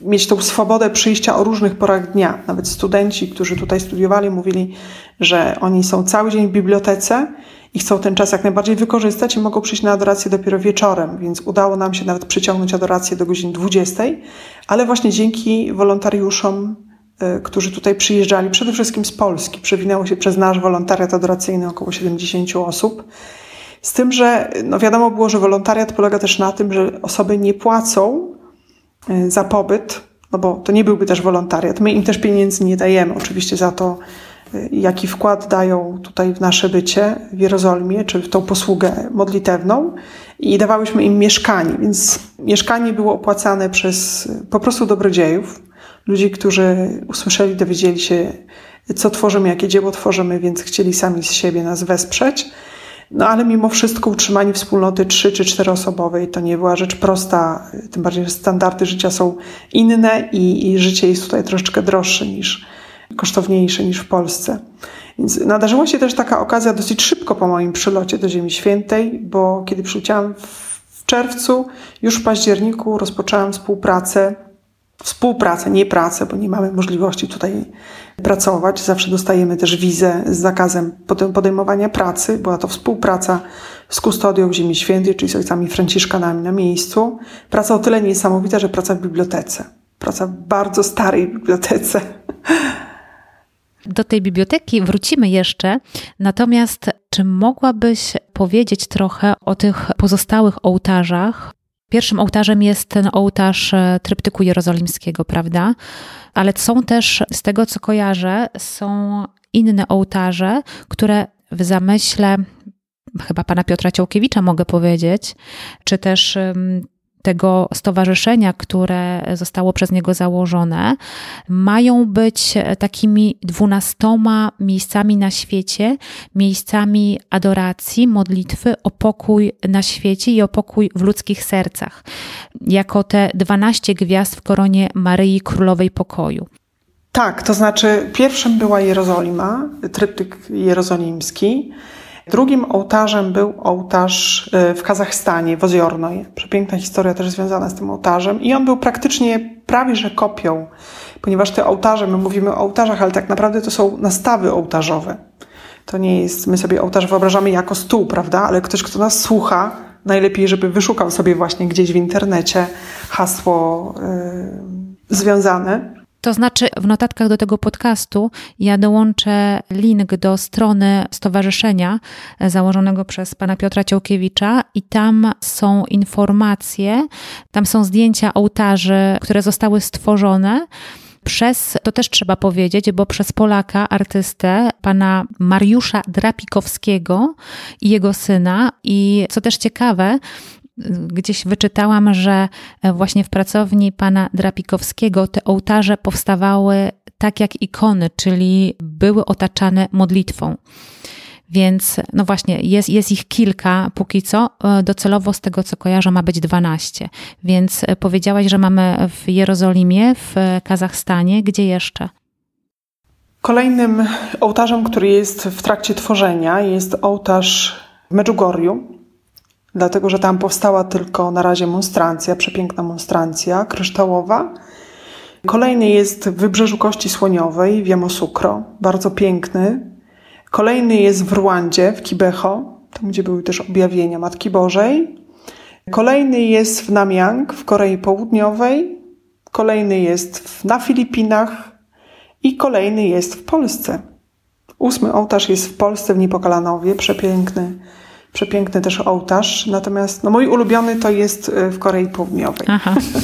mieć tą swobodę przyjścia o różnych porach dnia. Nawet studenci, którzy tutaj studiowali, mówili, że oni są cały dzień w bibliotece i chcą ten czas jak najbardziej wykorzystać i mogą przyjść na adorację dopiero wieczorem, więc udało nam się nawet przyciągnąć adorację do godziny 20, ale właśnie dzięki wolontariuszom którzy tutaj przyjeżdżali, przede wszystkim z Polski. Przewinęło się przez nasz wolontariat adoracyjny około 70 osób. Z tym, że no wiadomo było, że wolontariat polega też na tym, że osoby nie płacą y, za pobyt, no bo to nie byłby też wolontariat. My im też pieniędzy nie dajemy, oczywiście za to, y, jaki wkład dają tutaj w nasze bycie w Jerozolimie, czy w tą posługę modlitewną. I dawałyśmy im mieszkanie, więc mieszkanie było opłacane przez po prostu dobrodziejów ludzi, którzy usłyszeli, dowiedzieli się, co tworzymy, jakie dzieło tworzymy, więc chcieli sami z siebie nas wesprzeć. No ale mimo wszystko utrzymanie wspólnoty trzy czy czteroosobowej to nie była rzecz prosta, tym bardziej, że standardy życia są inne i, i życie jest tutaj troszeczkę droższe niż, kosztowniejsze niż w Polsce. Więc nadarzyła się też taka okazja dosyć szybko po moim przylocie do Ziemi Świętej, bo kiedy przyleciałam w czerwcu, już w październiku rozpoczęłam współpracę współpracę, nie pracę, bo nie mamy możliwości tutaj pracować. Zawsze dostajemy też wizę z zakazem podejmowania pracy. Była to współpraca z kustodią Ziemi Świętej, czyli z ojcami Franciszkanami na miejscu. Praca o tyle niesamowita, że praca w bibliotece. Praca w bardzo starej bibliotece. Do tej biblioteki wrócimy jeszcze, natomiast czy mogłabyś powiedzieć trochę o tych pozostałych ołtarzach, Pierwszym ołtarzem jest ten ołtarz e, tryptyku jerozolimskiego, prawda? Ale są też, z tego co kojarzę, są inne ołtarze, które w zamyśle chyba pana Piotra Ciołkiewicza mogę powiedzieć, czy też tego stowarzyszenia, które zostało przez niego założone, mają być takimi dwunastoma miejscami na świecie, miejscami adoracji, modlitwy o pokój na świecie i o pokój w ludzkich sercach, jako te dwanaście gwiazd w koronie Maryi Królowej Pokoju. Tak, to znaczy pierwszym była Jerozolima, tryptyk jerozolimski. Drugim ołtarzem był ołtarz y, w Kazachstanie, w Ozjornoj. Przepiękna historia też związana z tym ołtarzem. I on był praktycznie prawie że kopią, ponieważ te ołtarze, my mówimy o ołtarzach, ale tak naprawdę to są nastawy ołtarzowe. To nie jest, my sobie ołtarz wyobrażamy jako stół, prawda? Ale ktoś, kto nas słucha, najlepiej, żeby wyszukał sobie właśnie gdzieś w internecie hasło yy, związane to znaczy, w notatkach do tego podcastu ja dołączę link do strony stowarzyszenia e, założonego przez pana Piotra Ciołkiewicza i tam są informacje, tam są zdjęcia ołtarzy, które zostały stworzone przez, to też trzeba powiedzieć, bo przez Polaka, artystę, pana Mariusza Drapikowskiego i jego syna. I co też ciekawe, gdzieś wyczytałam, że e, właśnie w pracowni pana Drapikowskiego te ołtarze powstawały tak jak ikony, czyli były otaczane modlitwą. Więc no właśnie, jest, jest ich kilka póki co. E, docelowo z tego co kojarzę ma być 12. Więc e, powiedziałaś, że mamy w Jerozolimie, w Kazachstanie. Gdzie jeszcze? Kolejnym ołtarzem, który jest w trakcie tworzenia, jest ołtarz w Medjugorju, dlatego że tam powstała tylko na razie monstrancja, przepiękna monstrancja kryształowa. Kolejny jest w Wybrzeżu Kości Słoniowej, w Yamoussoukro, bardzo piękny. Kolejny jest w Rwandzie, w Kibeho, tam gdzie były też objawienia Matki Bożej. Kolejny jest w Namiang, w Korei Południowej. Kolejny jest na Filipinach i kolejny jest w Polsce. Ósmy ołtarz jest w Polsce, w Nipokalanowie, przepiękny przepiękny też ołtarz. Natomiast no, mój ulubiony to jest e, w Korei Południowej.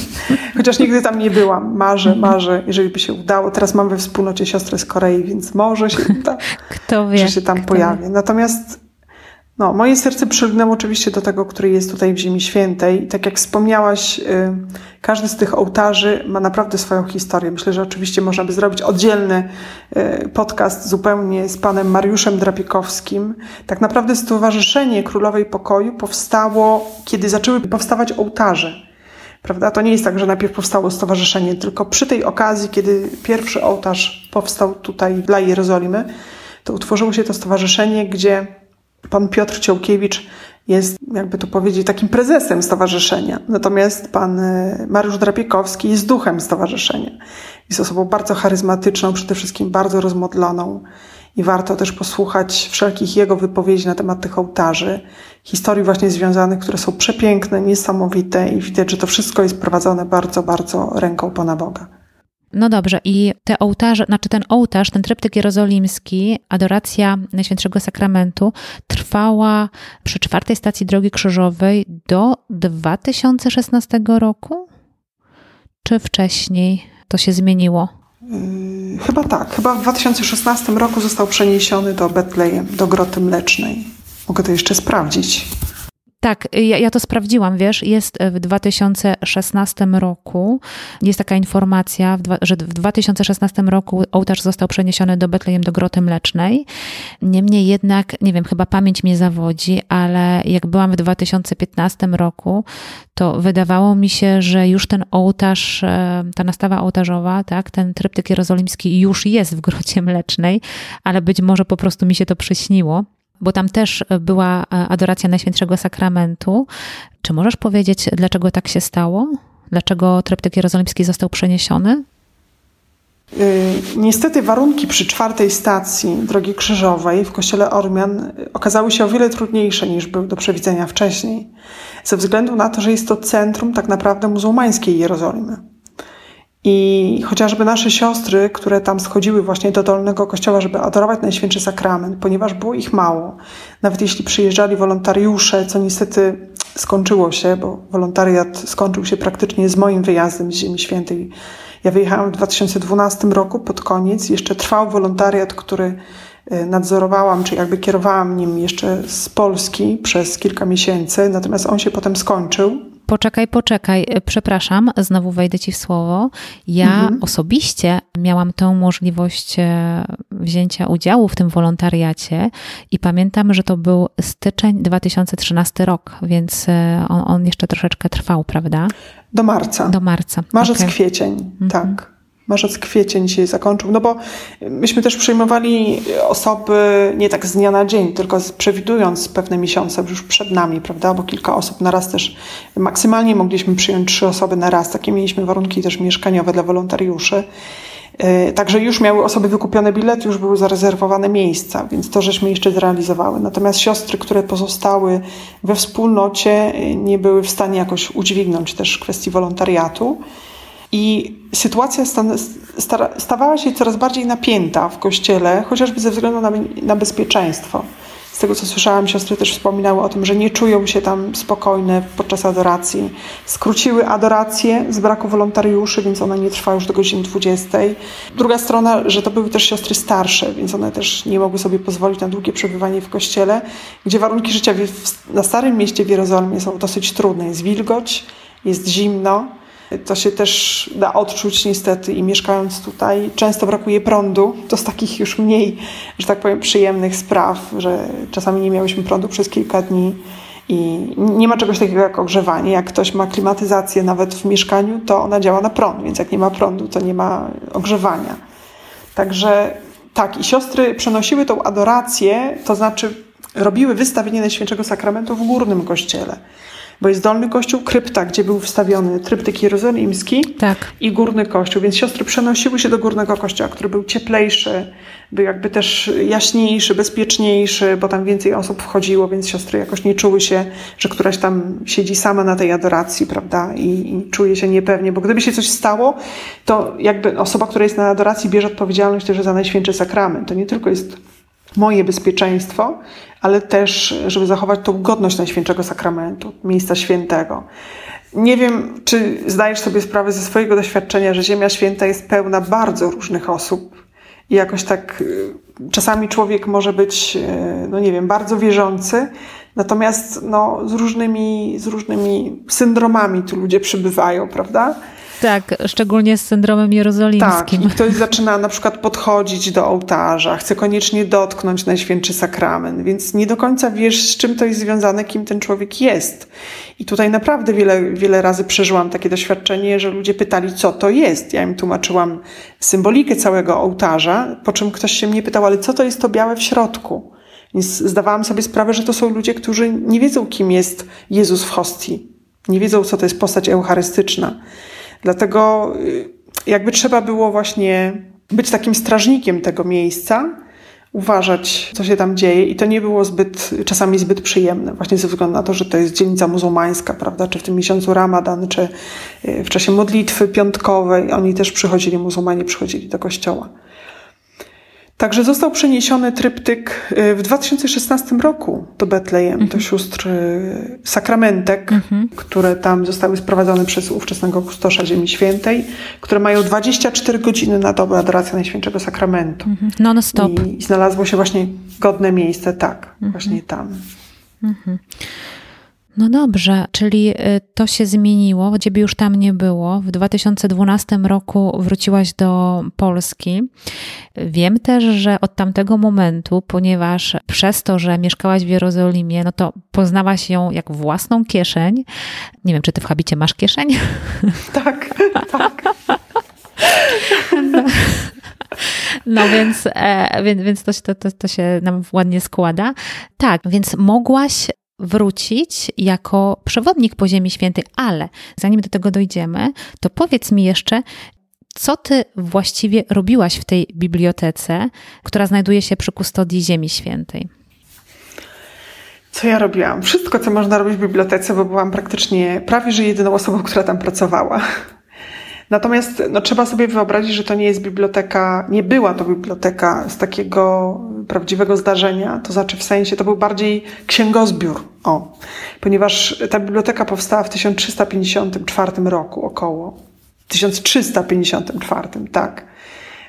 [LAUGHS] Chociaż nigdy tam nie byłam. Marzę, mhm. marzę, jeżeli by się udało. Teraz mam we wspólnocie siostrę z Korei, więc może się uda, [LAUGHS] Kto wie, że się tam pojawię. Wie. Natomiast no, moje serce przylgnęło oczywiście do tego, który jest tutaj w Ziemi Świętej. Tak jak wspomniałaś, y, każdy z tych ołtarzy ma naprawdę swoją historię. Myślę, że oczywiście można by zrobić oddzielny y, podcast zupełnie z panem Mariuszem Drapikowskim. Tak naprawdę Stowarzyszenie Królowej Pokoju powstało, kiedy zaczęły powstawać ołtarze. Prawda? To nie jest tak, że najpierw powstało stowarzyszenie, tylko przy tej okazji, kiedy pierwszy ołtarz powstał tutaj dla Jerozolimy, to utworzyło się to stowarzyszenie, gdzie Pan Piotr Ciołkiewicz jest, jakby to powiedzieć, takim prezesem stowarzyszenia. Natomiast pan e, Mariusz Drapiekowski jest duchem stowarzyszenia. Jest osobą bardzo charyzmatyczną, przede wszystkim bardzo rozmodloną. I warto też posłuchać wszelkich jego wypowiedzi na temat tych ołtarzy, historii właśnie związanych, które są przepiękne, niesamowite i widać, że to wszystko jest prowadzone bardzo, bardzo ręką Pana Boga. No dobrze, i te ołtarze, znaczy ten ołtarz, ten tryptyk jerozolimski, adoracja Najświętszego Sakramentu trwała przy czwartej stacji Drogi Krzyżowej do 2016 roku? Czy wcześniej to się zmieniło? Yy, chyba tak. Chyba w 2016 roku został przeniesiony do Betlejem, do Groty Mlecznej. Mogę to jeszcze sprawdzić. Tak, ja, ja, to sprawdziłam, wiesz, jest w 2016 roku, jest taka informacja, że w 2016 roku ołtarz został przeniesiony do Betlejem, do Groty Mlecznej. Niemniej jednak, nie wiem, chyba pamięć mnie zawodzi, ale jak byłam w 2015 roku, to wydawało mi się, że już ten ołtarz, e, ta nastawa ołtarzowa, tak, ten tryptyk jerozolimski już jest w Grocie Mlecznej, ale być może po prostu mi się to przyśniło bo tam też e, była e, adoracja Najświętszego Sakramentu. Czy możesz powiedzieć, dlaczego tak się stało? Dlaczego tryptyk jerozolimski został przeniesiony? Y, niestety warunki przy czwartej stacji Drogi Krzyżowej w kościele Ormian okazały się o wiele trudniejsze niż były do przewidzenia wcześniej, ze względu na to, że jest to centrum tak naprawdę muzułmańskiej Jerozolimy. I chociażby nasze siostry, które tam schodziły właśnie do Dolnego Kościoła, żeby adorować Najświętszy Sakrament, ponieważ było ich mało, nawet jeśli przyjeżdżali wolontariusze, co niestety skończyło się, bo wolontariat skończył się praktycznie z moim wyjazdem z Ziemi Świętej. Ja wyjechałam w 2012 roku pod koniec, jeszcze trwał wolontariat, który e, nadzorowałam, czy jakby kierowałam nim jeszcze z Polski przez kilka miesięcy, natomiast on się potem skończył. Poczekaj, poczekaj, e, przepraszam, znowu wejdę ci w słowo. Ja mhm. osobiście miałam tą możliwość e, wzięcia udziału w tym wolontariacie i pamiętam, że to był styczeń 2013 rok, więc e, on, on jeszcze troszeczkę trwał, prawda? Do marca. Do marca. Marzec, okay. kwiecień, mhm. tak marzec, kwiecień się zakończył, no bo myśmy też przyjmowali osoby nie tak z dnia na dzień, tylko przewidując pewne miesiące już przed nami, prawda, bo kilka osób na raz też, maksymalnie mogliśmy przyjąć trzy osoby na raz, takie mieliśmy warunki też mieszkaniowe dla wolontariuszy. E, także już miały osoby wykupione bilety, już były zarezerwowane miejsca, więc to żeśmy jeszcze zrealizowały. Natomiast siostry, które pozostały we wspólnocie, e, nie były w stanie jakoś udźwignąć też kwestii wolontariatu. I sytuacja stawała się coraz bardziej napięta w kościele, chociażby ze względu na, na bezpieczeństwo. Z tego co słyszałam, siostry też wspominały o tym, że nie czują się tam spokojne podczas adoracji. Skróciły adorację z braku wolontariuszy, więc ona nie trwa już do godziny 20. Druga strona, że to były też siostry starsze, więc one też nie mogły sobie pozwolić na długie przebywanie w kościele, gdzie warunki życia na Starym Mieście w Jerozolimie są dosyć trudne. Jest wilgoć, jest zimno, To się też da odczuć niestety i mieszkając tutaj często brakuje prądu. To z takich już mniej, że tak powiem, przyjemnych spraw, że czasami nie miałyśmy prądu przez kilka dni i nie ma czegoś takiego jak ogrzewanie. Jak ktoś ma klimatyzację nawet w mieszkaniu, to ona działa na prąd, więc jak nie ma prądu, to nie ma ogrzewania. Także tak, i siostry przenosiły tą adorację, to znaczy robiły wystawienie Najświętszego Sakramentu w górnym kościele bo jest dolny kościół, krypta, gdzie był wstawiony tryptyk jerozolimski tak. i górny kościół. Więc siostry przenosiły się do górnego kościoła, który był cieplejszy, był jakby też jaśniejszy, bezpieczniejszy, bo tam więcej osób wchodziło, więc siostry jakoś nie czuły się, że któraś tam siedzi sama na tej adoracji, prawda, i, i czuje się niepewnie, bo gdyby się coś stało, to jakby osoba, która jest na adoracji, bierze odpowiedzialność też za Najświętszy Sakrament. To nie tylko jest moje bezpieczeństwo, ale też, żeby zachować tą godność Najświętszego Sakramentu, miejsca świętego. Nie wiem, czy zdajesz sobie sprawę ze swojego doświadczenia, że Ziemia Święta jest pełna bardzo różnych osób i jakoś tak y, czasami człowiek może być, y, no nie wiem, bardzo wierzący, natomiast no, z, różnymi, z różnymi syndromami tu ludzie przybywają, prawda? Tak, szczególnie z syndromem jerozolimskim. Tak, ktoś zaczyna na przykład podchodzić do ołtarza, chce koniecznie dotknąć Najświętszy Sakrament, więc nie do końca wiesz, z czym to jest związane, kim ten człowiek jest. I tutaj naprawdę wiele, wiele razy przeżyłam takie doświadczenie, że ludzie pytali, co to jest. Ja im tłumaczyłam symbolikę całego ołtarza, po czym ktoś się mnie pytał, ale co to jest to białe w środku? Więc zdawałam sobie sprawę, że to są ludzie, którzy nie wiedzą, kim jest Jezus w hostii. Nie wiedzą, co to jest postać eucharystyczna. Dlatego y, jakby trzeba było właśnie być takim strażnikiem tego miejsca, uważać, co się tam dzieje i to nie było zbyt, czasami zbyt przyjemne, właśnie ze względu na to, że to jest dzielnica muzułmańska, prawda, czy w tym miesiącu Ramadan, czy y, w czasie modlitwy piątkowej, oni też przychodzili, muzułmanie przychodzili do kościoła. Także został przeniesiony tryptyk y, w 2016 roku do Betlejem, mhm. do sióstr y, sakramentek, mhm. które tam zostały sprowadzone przez ówczesnego kustosza Ziemi Świętej, które mają 24 godziny na dobę adoracji Najświętszego Sakramentu. Mhm. Non-stop. I, I, znalazło się właśnie godne miejsce, tak, mhm. właśnie tam. No dobrze, czyli y, to się zmieniło, ciebie już tam nie było. W 2012 roku wróciłaś do Polski. Wiem też, że od tamtego momentu, ponieważ przez to, że mieszkałaś w Jerozolimie, no to poznałaś ją jak własną kieszeń. Nie wiem, czy ty w habicie masz kieszeń? [LAUGHS] Tak, tak. No. No więc, e, więc, więc to, to, to się nam ładnie składa. Tak, więc mogłaś wrócić jako przewodnik po Ziemi Świętej, ale zanim do tego dojdziemy, to powiedz mi jeszcze, co ty właściwie robiłaś w tej bibliotece, która znajduje się przy kustodii Ziemi Świętej? Co ja robiłam? Wszystko, co można robić w bibliotece, bo byłam praktycznie prawie że jedyną osobą, która tam pracowała. Natomiast no, trzeba sobie wyobrazić, że to nie jest biblioteka, nie była to biblioteka z takiego prawdziwego zdarzenia, to znaczy w sensie to był bardziej księgozbiór, o, ponieważ ta biblioteka powstała w 1354 roku około. 1354, tak.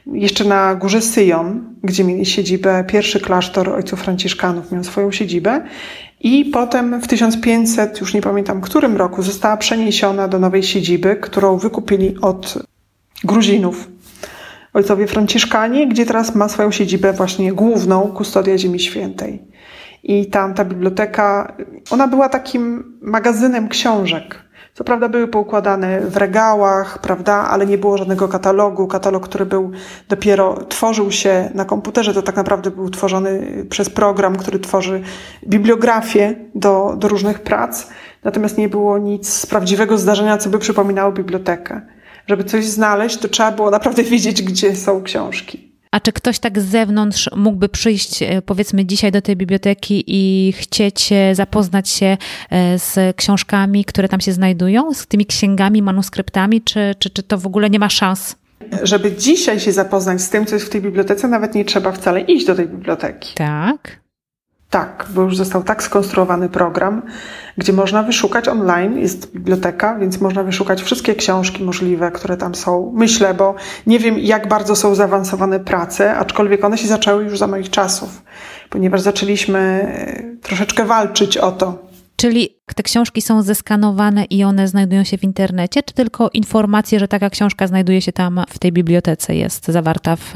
Jeszcze na górze Syjon, gdzie mieli siedzibę, pierwszy klasztor ojców franciszkanów miał swoją siedzibę i potem w 1500, już nie pamiętam którym roku, została przeniesiona do nowej siedziby, którą wykupili od Gruzinów. Ojcowie Franciszkanie, gdzie teraz ma swoją siedzibę właśnie główną, Kustodia Ziemi Świętej. I tam ta biblioteka, ona była takim magazynem książek. Co prawda były poukładane w regałach, prawda, ale nie było żadnego katalogu. Katalog, który był dopiero tworzył się na komputerze, to tak naprawdę był tworzony przez program, który tworzy bibliografię do, do różnych prac. Natomiast nie było nic z prawdziwego zdarzenia, co by przypominało bibliotekę. Żeby coś znaleźć, to trzeba było naprawdę [LAUGHS] wiedzieć, gdzie są książki. A czy ktoś tak z zewnątrz mógłby przyjść, e, powiedzmy, dzisiaj do tej biblioteki i chcieć e, zapoznać się e, z książkami, które tam się znajdują, z tymi księgami, manuskryptami, czy, czy, czy to w ogóle nie ma szans? Żeby dzisiaj się zapoznać z tym, co jest w tej bibliotece, nawet nie trzeba wcale iść do tej biblioteki. Tak. Tak, bo już został tak skonstruowany program, gdzie można wyszukać online, jest biblioteka, więc można wyszukać wszystkie książki możliwe, które tam są. Myślę, bo nie wiem, jak bardzo są zaawansowane prace, aczkolwiek one się zaczęły już za moich czasów, ponieważ zaczęliśmy e, troszeczkę walczyć o to. Czyli te książki są zeskanowane i one znajdują się w internecie, czy tylko informacje, że taka książka znajduje się tam w tej bibliotece, jest zawarta w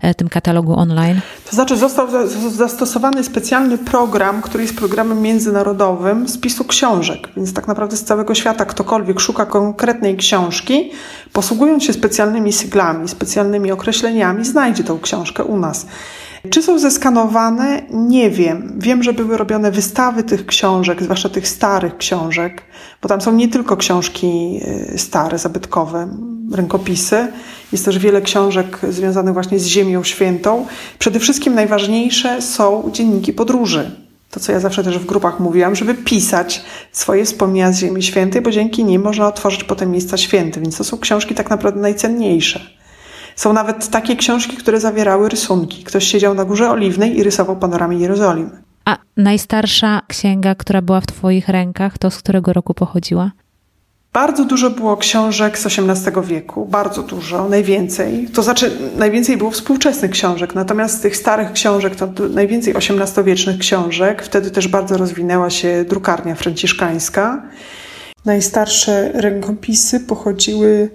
e, tym katalogu online? To znaczy został zastosowany specjalny program, który jest programem międzynarodowym spisu książek, więc tak naprawdę z całego świata ktokolwiek szuka konkretnej książki, posługując się specjalnymi syglami, specjalnymi określeniami, znajdzie tą książkę u nas. Czy są zeskanowane? Nie wiem. Wiem, że były robione wystawy tych książek, zwłaszcza tych starych książek, bo tam są nie tylko książki y, stare, zabytkowe, rękopisy. Jest też wiele książek związanych właśnie z Ziemią Świętą. Przede wszystkim najważniejsze są dzienniki podróży. To, co ja zawsze też w grupach mówiłam, żeby pisać swoje wspomnienia z Ziemi Świętej, bo dzięki nim można otworzyć potem miejsca święte. Więc to są książki tak naprawdę najcenniejsze. Są nawet takie książki, które zawierały rysunki. Ktoś siedział na Górze Oliwnej i rysował panoramę Jerozolimy. A najstarsza księga, która była w Twoich rękach, to z którego roku pochodziła? Bardzo dużo było książek z XVIII wieku, bardzo dużo, najwięcej. To znaczy, najwięcej było współczesnych książek, natomiast z tych starych książek to najwięcej XVIII-wiecznych książek. Wtedy też bardzo rozwinęła się drukarnia franciszkańska. Najstarsze rękopisy pochodziły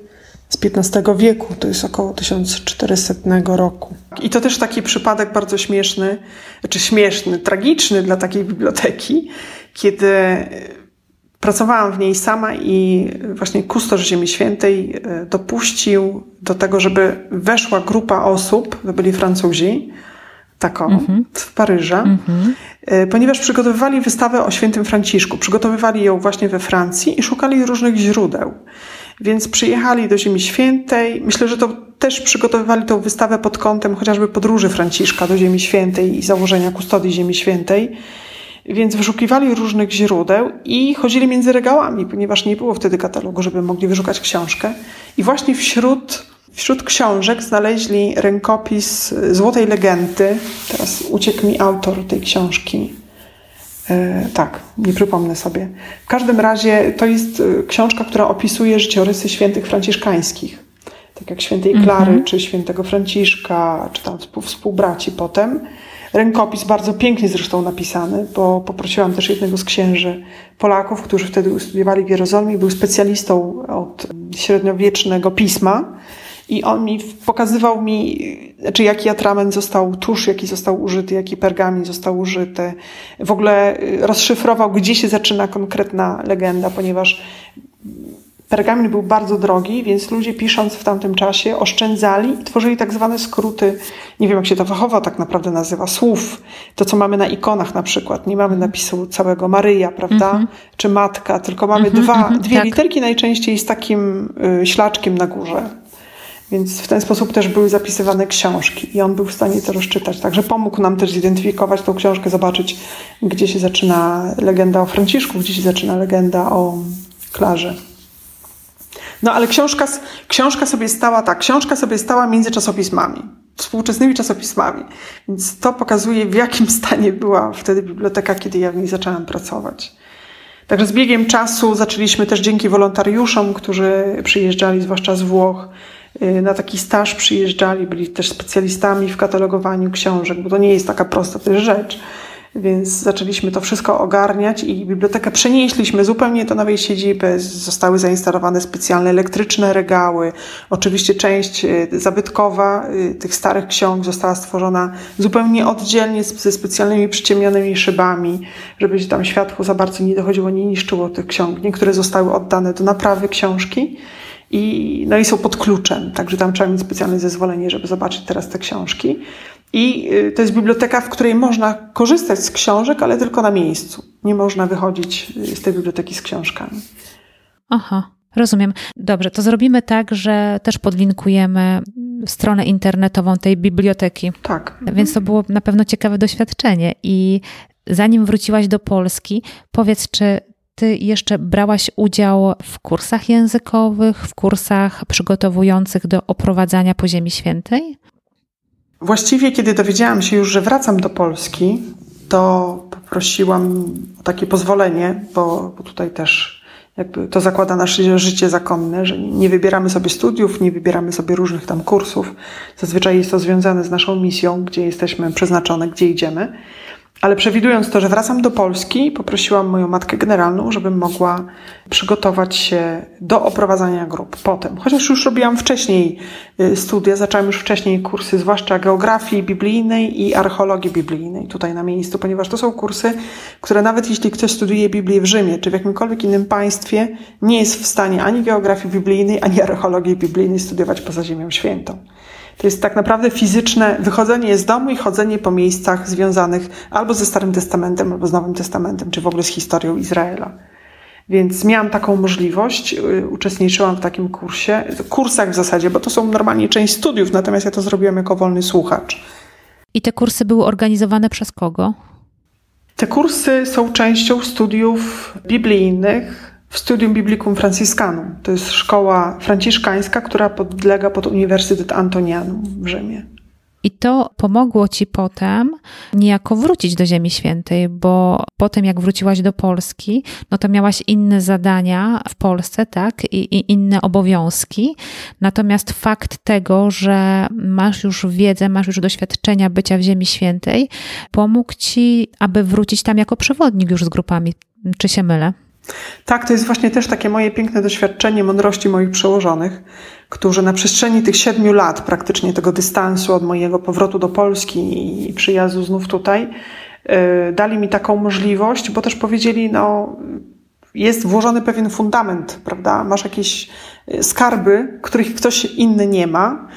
z XV wieku, to jest około 1400 roku. I to też taki przypadek bardzo śmieszny, znaczy śmieszny, tragiczny dla takiej biblioteki, kiedy pracowałam w niej sama i właśnie kustosz Ziemi Świętej e, dopuścił do tego, żeby weszła grupa osób, to byli Francuzi, taką, mm-hmm. w Paryża, mm-hmm. ponieważ przygotowywali wystawę o świętym Franciszku. Przygotowywali ją właśnie we Francji i szukali różnych źródeł. Więc przyjechali do Ziemi Świętej. Myślę, że to też przygotowywali tą wystawę pod kątem chociażby podróży Franciszka do Ziemi Świętej i założenia kustodii Ziemi Świętej. Więc wyszukiwali różnych źródeł i chodzili między regałami, ponieważ nie było wtedy katalogu, żeby mogli wyszukać książkę. I właśnie wśród, wśród książek znaleźli rękopis Złotej Legendy. Teraz uciekł mi autor tej książki. E, tak, nie przypomnę sobie. W każdym razie to jest e, książka, która opisuje życiorysy świętych franciszkańskich. Tak jak świętej Klary, mm -hmm. czy świętego Franciszka, czy tam współbraci potem. Rękopis bardzo pięknie zresztą napisany, bo poprosiłam też jednego z księży Polaków, którzy wtedy studiowali w Jerozolimie, był specjalistą od średniowiecznego pisma i on mi pokazywał mi, znaczy jaki atrament został, tusz jaki został użyty, jaki pergamin został użyty. W ogóle y, rozszyfrował, gdzie się zaczyna konkretna legenda, ponieważ pergamin był bardzo drogi, więc ludzie pisząc w tamtym czasie oszczędzali i tworzyli tak zwane skróty, nie wiem jak się to fachowo tak naprawdę nazywa, słów. To, co mamy na ikonach na przykład. Nie mamy napisu całego Maryja, prawda? Mm -hmm. Czy Matka, tylko mamy mm -hmm, dwa, mm -hmm, dwie tak. literki najczęściej z takim y, ślaczkiem na górze. Więc w ten sposób też były zapisywane książki i on był w stanie to rozczytać. Także pomógł nam też zidentyfikować tą książkę, zobaczyć, gdzie się zaczyna legenda o Franciszku, gdzie się zaczyna legenda o Klarze. No ale książka, książka sobie stała tak, książka sobie stała między czasopismami, współczesnymi czasopismami. Więc to pokazuje, w jakim stanie była wtedy biblioteka, kiedy ja w niej zaczęłam pracować. Także z biegiem czasu zaczęliśmy też dzięki wolontariuszom, którzy przyjeżdżali, zwłaszcza z Włoch, na taki staż przyjeżdżali, byli też specjalistami w katalogowaniu książek, bo to nie jest taka prosta też rzecz. Więc zaczęliśmy to wszystko ogarniać i bibliotekę przenieśliśmy zupełnie do nowej siedziby. Zostały zainstalowane specjalne elektryczne regały. Oczywiście część y, zabytkowa y, tych starych ksiąg została stworzona zupełnie oddzielnie ze specjalnymi przyciemnionymi szybami, żeby tam światło za bardzo nie dochodziło, nie niszczyło tych ksiąg. Niektóre zostały oddane do naprawy książki i, no i są pod kluczem, także tam trzeba mieć specjalne zezwolenie, żeby zobaczyć teraz te książki. I y, to jest biblioteka, w której można korzystać z książek, ale tylko na miejscu. Nie można wychodzić y, z tej biblioteki z książkami. Aha, rozumiem. Dobrze, to zrobimy tak, że też podlinkujemy stronę internetową tej biblioteki. Tak. Więc to było na pewno ciekawe doświadczenie. I zanim wróciłaś do Polski, powiedz, czy ty jeszcze brałaś udział w kursach językowych, w kursach przygotowujących do oprowadzania po Ziemi Świętej? Właściwie, kiedy dowiedziałam się już, że wracam do Polski, to poprosiłam o takie pozwolenie, bo, bo tutaj też jakby to zakłada nasze życie zakonne, że nie wybieramy sobie studiów, nie wybieramy sobie różnych tam kursów. Zazwyczaj jest to związane z naszą misją, gdzie jesteśmy przeznaczone, gdzie idziemy. Ale przewidując to, że wracam do Polski, poprosiłam moją matkę generalną, żebym mogła przygotować się do oprowadzania grup potem. Chociaż już robiłam wcześniej y, studia, zaczęłam już wcześniej kursy, zwłaszcza geografii biblijnej i archeologii biblijnej tutaj na miejscu, ponieważ to są kursy, które nawet jeśli ktoś studiuje Biblię w Rzymie czy w jakimkolwiek innym państwie, nie jest w stanie ani geografii biblijnej, ani archeologii biblijnej studiować poza Ziemią Świętą. To jest tak naprawdę fizyczne wychodzenie z domu i chodzenie po miejscach związanych albo ze Starym Testamentem, albo z Nowym Testamentem, czy w ogóle z historią Izraela. Więc miałam taką możliwość, y, uczestniczyłam w takim kursie, kursach w zasadzie, bo to są normalnie część studiów, natomiast ja to zrobiłam jako wolny słuchacz. I te kursy były organizowane przez kogo? Te kursy są częścią studiów biblijnych, w Studium Biblicum Franciscanum. To jest szkoła franciszkańska, która podlega pod Uniwersytet Antonianum w Rzymie. I to pomogło ci potem niejako wrócić do Ziemi Świętej, bo potem jak wróciłaś do Polski, no to miałaś inne zadania w Polsce, tak, i, i, inne obowiązki. Natomiast fakt tego, że masz już wiedzę, masz już doświadczenia bycia w Ziemi Świętej, pomógł ci, aby wrócić tam jako przewodnik już z grupami. Czy się mylę? Tak, to jest właśnie też takie moje piękne doświadczenie mądrości moich przełożonych, którzy na przestrzeni tych siedmiu lat, praktycznie tego dystansu od mojego powrotu do Polski i przyjazdu znów tutaj, yy, dali mi taką możliwość, bo też powiedzieli, no, jest włożony pewien fundament, prawda? Masz jakieś y, skarby, których ktoś inny nie ma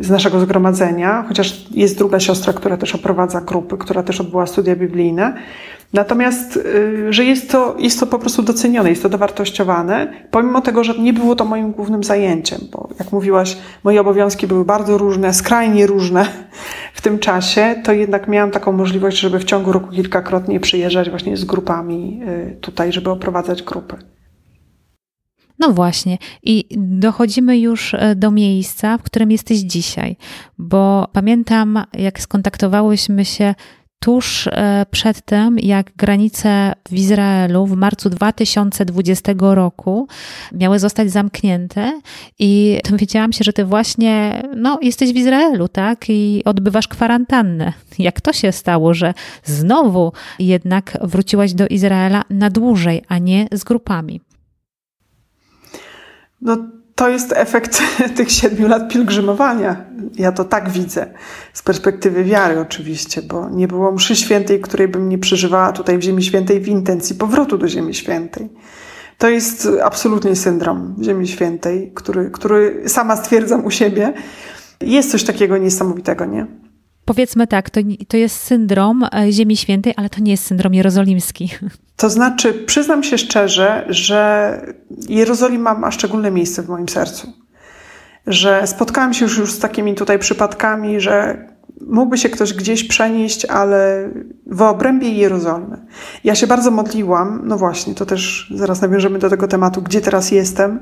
z naszego zgromadzenia, chociaż jest druga siostra, która też oprowadza grupy, która też odbyła studia biblijne. Natomiast, y, że jest to, jest to po prostu docenione, jest to dowartościowane, pomimo tego, że nie było to moim głównym zajęciem, bo jak mówiłaś, moje obowiązki były bardzo różne, skrajnie różne w tym czasie, to jednak miałam taką możliwość, żeby w ciągu roku kilkakrotnie przyjeżdżać właśnie z grupami y, tutaj, żeby oprowadzać grupy. No właśnie, i dochodzimy już e, do miejsca, w którym jesteś dzisiaj, bo pamiętam, jak skontaktowałyśmy się tuż e, przed tym, jak granice w Izraelu w marcu 2020 roku miały zostać zamknięte i dowiedziałam się, że ty właśnie no, jesteś w Izraelu, tak? I odbywasz kwarantannę. Jak to się stało, że znowu jednak wróciłaś do Izraela na dłużej, a nie z grupami? No to jest efekt [LAUGHS] tych siedmiu lat pielgrzymowania. Ja to tak widzę, z perspektywy wiary oczywiście, bo nie było mszy świętej, której bym nie przeżywała tutaj w Ziemi Świętej w intencji powrotu do Ziemi Świętej. To jest absolutnie syndrom Ziemi Świętej, który, który sama stwierdzam u siebie. Jest coś takiego niesamowitego, nie? Powiedzmy tak, to, to jest syndrom e, Ziemi Świętej, ale to nie jest syndrom jerozolimski. [LAUGHS] To znaczy, przyznam się szczerze, że Jerozolima ma szczególne miejsce w moim sercu. Że spotkałam się już, już z takimi tutaj przypadkami, że mógłby się ktoś gdzieś przenieść, ale w obrębie Jerozolimy. Ja się bardzo modliłam, no właśnie, to też zaraz nawiążemy do tego tematu, gdzie teraz jestem.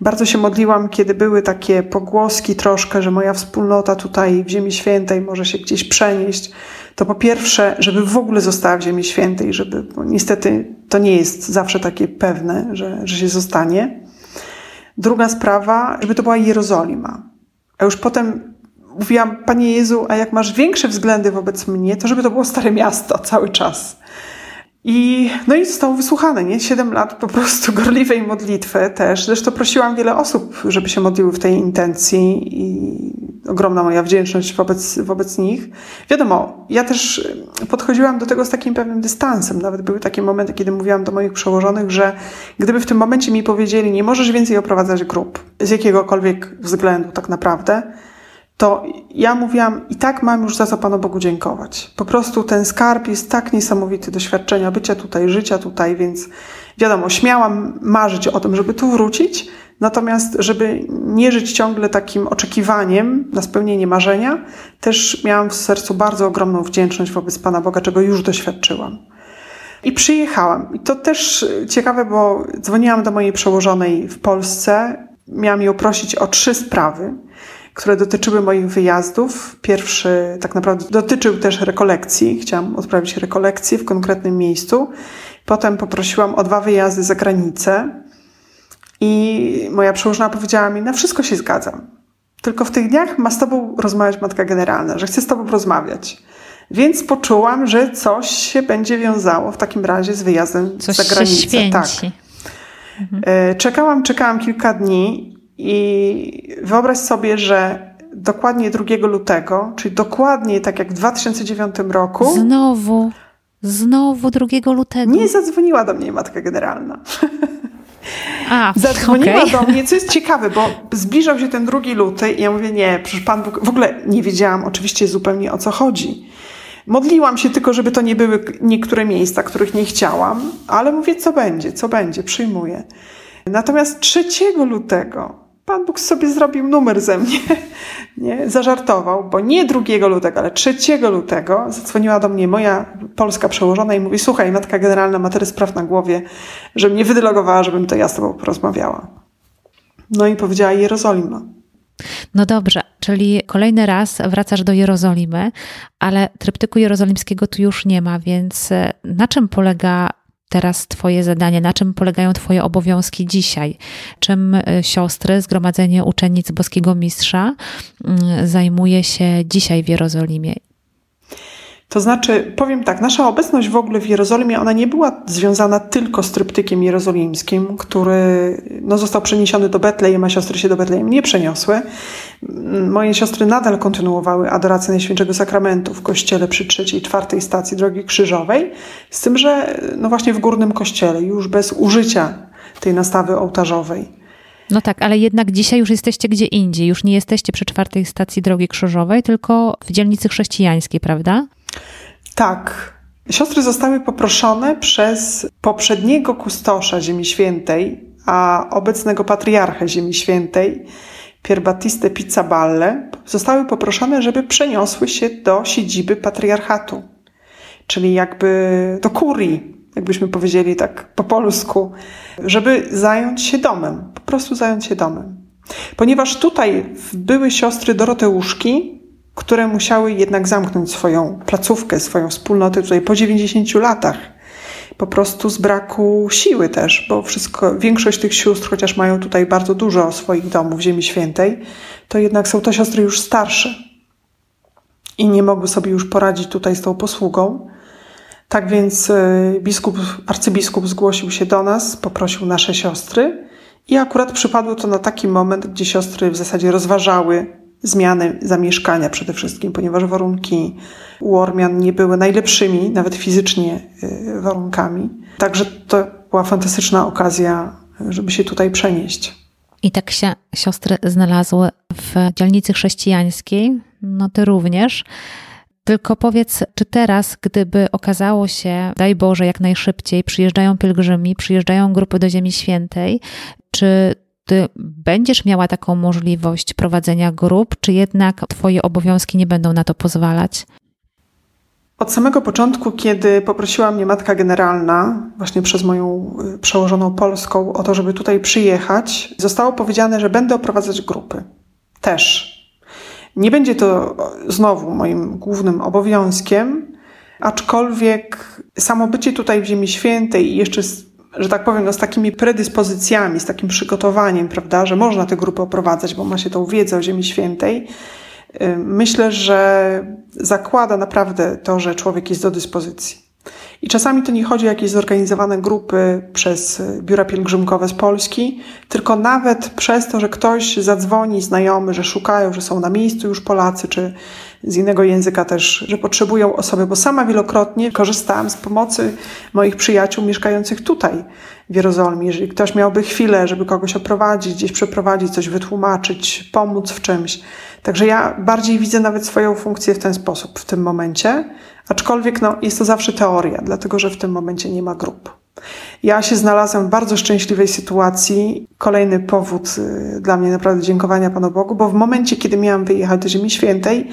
Bardzo się modliłam, kiedy były takie pogłoski troszkę, że moja wspólnota tutaj w Ziemi Świętej może się gdzieś przenieść. To po pierwsze, żeby w ogóle została w Ziemi Świętej, żeby, bo niestety to nie jest zawsze takie pewne, że, że się zostanie. Druga sprawa, żeby to była Jerozolima. A już potem mówiłam, Panie Jezu, a jak masz większe względy wobec mnie, to żeby to było Stare Miasto [LAUGHS] cały czas. I, no i zostało wysłuchane, nie? Siedem lat po prostu [LAUGHS] gorliwej modlitwy też. Zresztą prosiłam wiele osób, żeby się modliły w tej intencji i ogromna moja wdzięczność wobec, wobec nich. Wiadomo, ja też podchodziłam do tego z takim pewnym dystansem. Nawet były takie momenty, kiedy mówiłam do moich przełożonych, że gdyby w tym momencie mi powiedzieli, nie możesz więcej oprowadzać grup z jakiegokolwiek względu tak naprawdę, to ja mówiłam, i tak mam już za co Panu Bogu dziękować. Po prostu ten skarb jest tak niesamowity doświadczenia bycia tutaj, życia tutaj, więc wiadomo, śmiałam marzyć o tym, żeby tu wrócić, natomiast żeby nie żyć ciągle takim oczekiwaniem na spełnienie marzenia, też miałam w sercu bardzo ogromną wdzięczność wobec Pana Boga, czego już doświadczyłam. I przyjechałam. I to też ciekawe, bo dzwoniłam do mojej przełożonej w Polsce. Miałam ją prosić o trzy sprawy które dotyczyły moich wyjazdów. Pierwszy tak naprawdę dotyczył też rekolekcji. Chciałam odprawić rekolekcję w konkretnym miejscu. Potem poprosiłam o dwa wyjazdy za granicę i moja przełożona powiedziała mi, na wszystko się zgadzam. Tylko w tych dniach ma z tobą rozmawiać matka generalna, że chce z tobą rozmawiać. Więc poczułam, że coś się będzie wiązało w takim razie z wyjazdem coś za granicę. Się święci. Tak. Mhm. Czekałam, czekałam kilka dni i wyobraź sobie, że dokładnie 2 lutego, czyli dokładnie tak jak w 2009 roku. Znowu, znowu 2 lutego. Nie zadzwoniła do mnie matka generalna. A, [LAUGHS] Zadzwoniła okay. do mnie, co jest ciekawe, bo zbliżał się ten drugi luty i ja mówię, nie, przecież Pan Bóg, w ogóle nie wiedziałam oczywiście zupełnie o co chodzi. Modliłam się tylko, żeby to nie były niektóre miejsca, których nie chciałam, ale mówię, co będzie, co będzie, przyjmuję. Natomiast 3 lutego Pan Bóg sobie zrobił numer ze mnie, [LAUGHS] nie? zażartował, bo nie 2 lutego, ale 3 lutego zadzwoniła do mnie moja polska przełożona i mówi, słuchaj, Matka Generalna ma tyle spraw na głowie, że mnie wydelegowała, żebym to ja z tobą porozmawiała. No i powiedziała Jerozolima. No dobrze, czyli kolejny raz wracasz do Jerozolimy, ale tryptyku jerozolimskiego tu już nie ma, więc e, na czym polega teraz Twoje zadanie, na czym polegają Twoje obowiązki dzisiaj? Czym e, siostry, Zgromadzenie Uczennic Boskiego Mistrza mm, zajmuje się dzisiaj w Jerozolimie? To znaczy, powiem tak, nasza obecność w ogóle w Jerozolimie, ona nie była związana tylko z tryptykiem jerozolimskim, który no, został przeniesiony do Betlejem, a siostry się do Betlejem nie przeniosły. Moje siostry nadal kontynuowały adorację Najświętszego Sakramentu w kościele przy trzeciej, czwartej stacji Drogi Krzyżowej, z tym, że no właśnie w górnym kościele, już bez użycia tej nastawy ołtarzowej. No tak, ale jednak dzisiaj już jesteście gdzie indziej. Już nie jesteście przy czwartej stacji Drogi Krzyżowej, tylko w dzielnicy chrześcijańskiej, prawda? Tak. Siostry zostały poproszone przez poprzedniego kustosza Ziemi Świętej, a obecnego patriarchę Ziemi Świętej, Pier Battiste Pizzaballe, zostały poproszone, żeby przeniosły się do siedziby patriarchatu, czyli jakby do kurii, jakbyśmy powiedzieli tak po polsku, żeby zająć się domem, po prostu zająć się domem. Ponieważ tutaj były siostry Doroteuszki, które musiały jednak zamknąć swoją placówkę, swoją wspólnotę tutaj po 90 latach. Po prostu z braku siły też, bo wszystko, większość tych sióstr, chociaż mają tutaj bardzo dużo swoich domów w Ziemi Świętej, to jednak są to siostry już starsze i nie mogły sobie już poradzić tutaj z tą posługą. Tak więc y, biskup, arcybiskup zgłosił się do nas, poprosił nasze siostry i akurat przypadło to na taki moment, gdzie siostry w zasadzie rozważały zmiany zamieszkania przede wszystkim, ponieważ warunki u Ormian nie były najlepszymi, nawet fizycznie, y, warunkami. Także to była fantastyczna okazja, żeby się tutaj przenieść. I tak się siostry znalazły w dzielnicy chrześcijańskiej, no ty również. Tylko powiedz, czy teraz, gdyby okazało się, daj Boże, jak najszybciej, przyjeżdżają pielgrzymi, przyjeżdżają grupy do Ziemi Świętej, czy będziesz miała taką możliwość prowadzenia grup, czy jednak Twoje obowiązki nie będą na to pozwalać? Od samego początku, kiedy poprosiła mnie matka generalna, właśnie przez moją y, przełożoną polską, o to, żeby tutaj przyjechać, zostało powiedziane, że będę oprowadzać grupy. Też. Nie będzie to znowu moim głównym obowiązkiem, aczkolwiek samo bycie tutaj w Ziemi Świętej i jeszcze że tak powiem, no, z takimi predyspozycjami, z takim przygotowaniem, prawda, że można te grupy oprowadzać, bo ma się tą wiedzę o Ziemi Świętej, y, myślę, że zakłada naprawdę to, że człowiek jest do dyspozycji. I czasami to nie chodzi o jakieś zorganizowane grupy przez biura pielgrzymkowe z Polski, tylko nawet przez to, że ktoś zadzwoni, znajomy, że szukają, że są na miejscu już Polacy, czy z innego języka też, że potrzebują osoby, bo sama wielokrotnie korzystałam z pomocy moich przyjaciół mieszkających tutaj w Jerozolimie. Jeżeli ktoś miałby chwilę, żeby kogoś oprowadzić, gdzieś przeprowadzić, coś wytłumaczyć, pomóc w czymś. Także ja bardziej widzę nawet swoją funkcję w ten sposób w tym momencie, aczkolwiek no, jest to zawsze teoria, dlatego że w tym momencie nie ma grup. Ja się znalazłam w bardzo szczęśliwej sytuacji. Kolejny powód y, dla mnie naprawdę dziękowania Panu Bogu, bo w momencie, kiedy miałam wyjechać do Ziemi Świętej,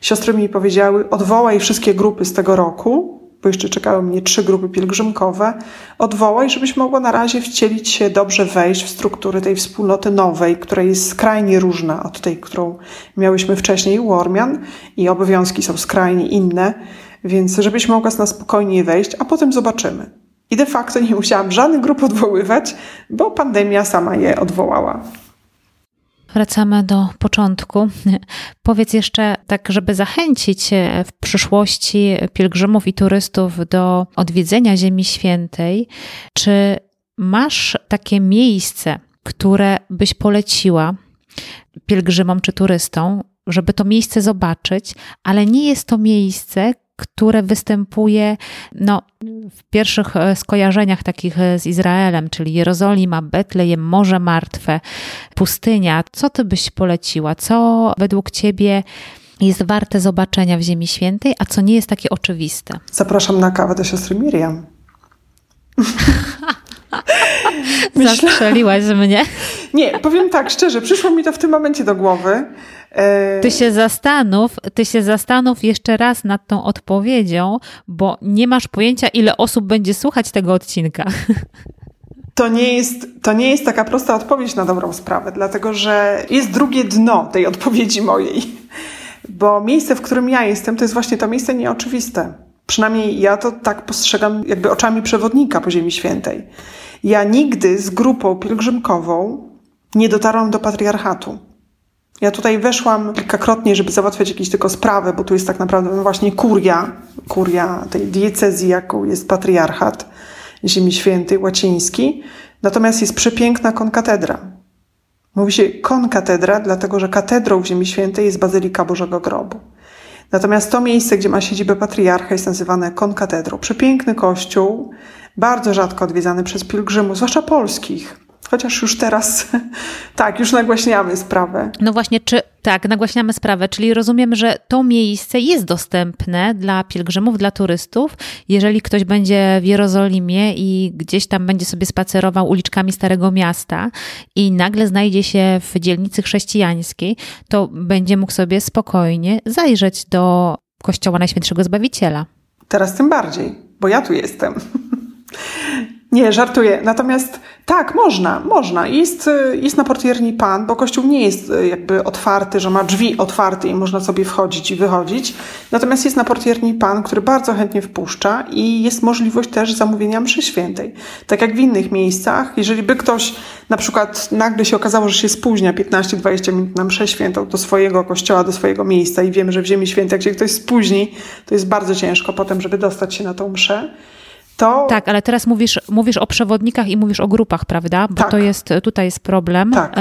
siostry mi powiedziały: odwołaj wszystkie grupy z tego roku, bo jeszcze czekały mnie trzy grupy pielgrzymkowe. Odwołaj, żebyś mogła na razie wcielić się, dobrze wejść w struktury tej wspólnoty nowej, która jest skrajnie różna od tej, którą miałyśmy wcześniej u Ormian i obowiązki są skrajnie inne, więc żebyś mogła na spokojnie wejść, a potem zobaczymy. I de facto nie musiałam żadnych grup odwoływać, bo pandemia sama je odwołała. Wracamy do początku. Powiedz jeszcze, tak, żeby zachęcić e, w przyszłości pielgrzymów i turystów do odwiedzenia Ziemi Świętej, czy masz takie miejsce, które byś poleciła pielgrzymom czy turystom, żeby to miejsce zobaczyć, ale nie jest to miejsce, które występuje no, w pierwszych e, skojarzeniach takich e, z Izraelem, czyli Jerozolima, Betlejem, Morze Martwe, pustynia. Co ty byś poleciła? Co według ciebie jest warte zobaczenia w Ziemi Świętej, a co nie jest takie oczywiste? Zapraszam na kawę do siostry Miriam. [LAUGHS] Myślę... Zastrzeliłaś mnie. Nie, powiem tak szczerze, przyszło mi to w tym momencie do głowy. Ty się zastanów, ty się zastanów jeszcze raz nad tą odpowiedzią, bo nie masz pojęcia, ile osób będzie słuchać tego odcinka. [LAUGHS] To nie, jest, to nie jest taka prosta odpowiedź na dobrą sprawę, dlatego że jest drugie dno tej odpowiedzi mojej. Bo miejsce, w którym ja jestem, to jest właśnie to miejsce nieoczywiste. Przynajmniej ja to tak postrzegam, jakby oczami przewodnika po Ziemi Świętej. Ja nigdy z grupą pielgrzymkową nie dotarłam do patriarchatu. Ja tutaj weszłam kilkakrotnie, żeby załatwiać jakieś tylko sprawy, bo tu jest tak naprawdę no właśnie kuria, kuria tej diecezji, jaką jest patriarchat Ziemi Świętej, łaciński. Natomiast jest przepiękna konkatedra. Mówi się konkatedra, dlatego że katedrą w Ziemi Świętej jest Bazylika Bożego Grobu. Natomiast to miejsce, gdzie ma siedzibę patriarcha, jest nazywane konkatedrą. Przepiękny kościół, bardzo rzadko odwiedzany przez pielgrzymów, zwłaszcza polskich. Chociaż już teraz, [LAUGHS] tak, już nagłaśniamy sprawę. No właśnie, czy tak, nagłaśniamy sprawę, czyli rozumiem, że to miejsce jest dostępne dla pielgrzymów, dla turystów. Jeżeli ktoś będzie w Jerozolimie i gdzieś tam będzie sobie spacerował uliczkami Starego Miasta i nagle znajdzie się w dzielnicy chrześcijańskiej, to będzie mógł sobie spokojnie zajrzeć do Kościoła Najświętszego Zbawiciela. Teraz tym bardziej, bo ja tu jestem. [LAUGHS] Nie, żartuję. Natomiast tak, można, można. Jest, jest na portierni pan, bo kościół nie jest e, jakby otwarty, że ma drzwi otwarte i można sobie wchodzić i wychodzić. Natomiast jest na portierni pan, który bardzo chętnie wpuszcza i jest możliwość też zamówienia mszy świętej. Tak jak w innych miejscach, jeżeli by ktoś na przykład nagle się okazało, że się spóźnia 15-20 minut na mszę świętą do swojego kościoła, do swojego miejsca i wiemy, że w Ziemi Świętej, jak się ktoś spóźni, to jest bardzo ciężko potem, żeby dostać się na tą mszę to... Tak, ale teraz mówisz, mówisz o przewodnikach i mówisz o grupach, prawda? Bo tak. to jest, tutaj jest problem. Tak.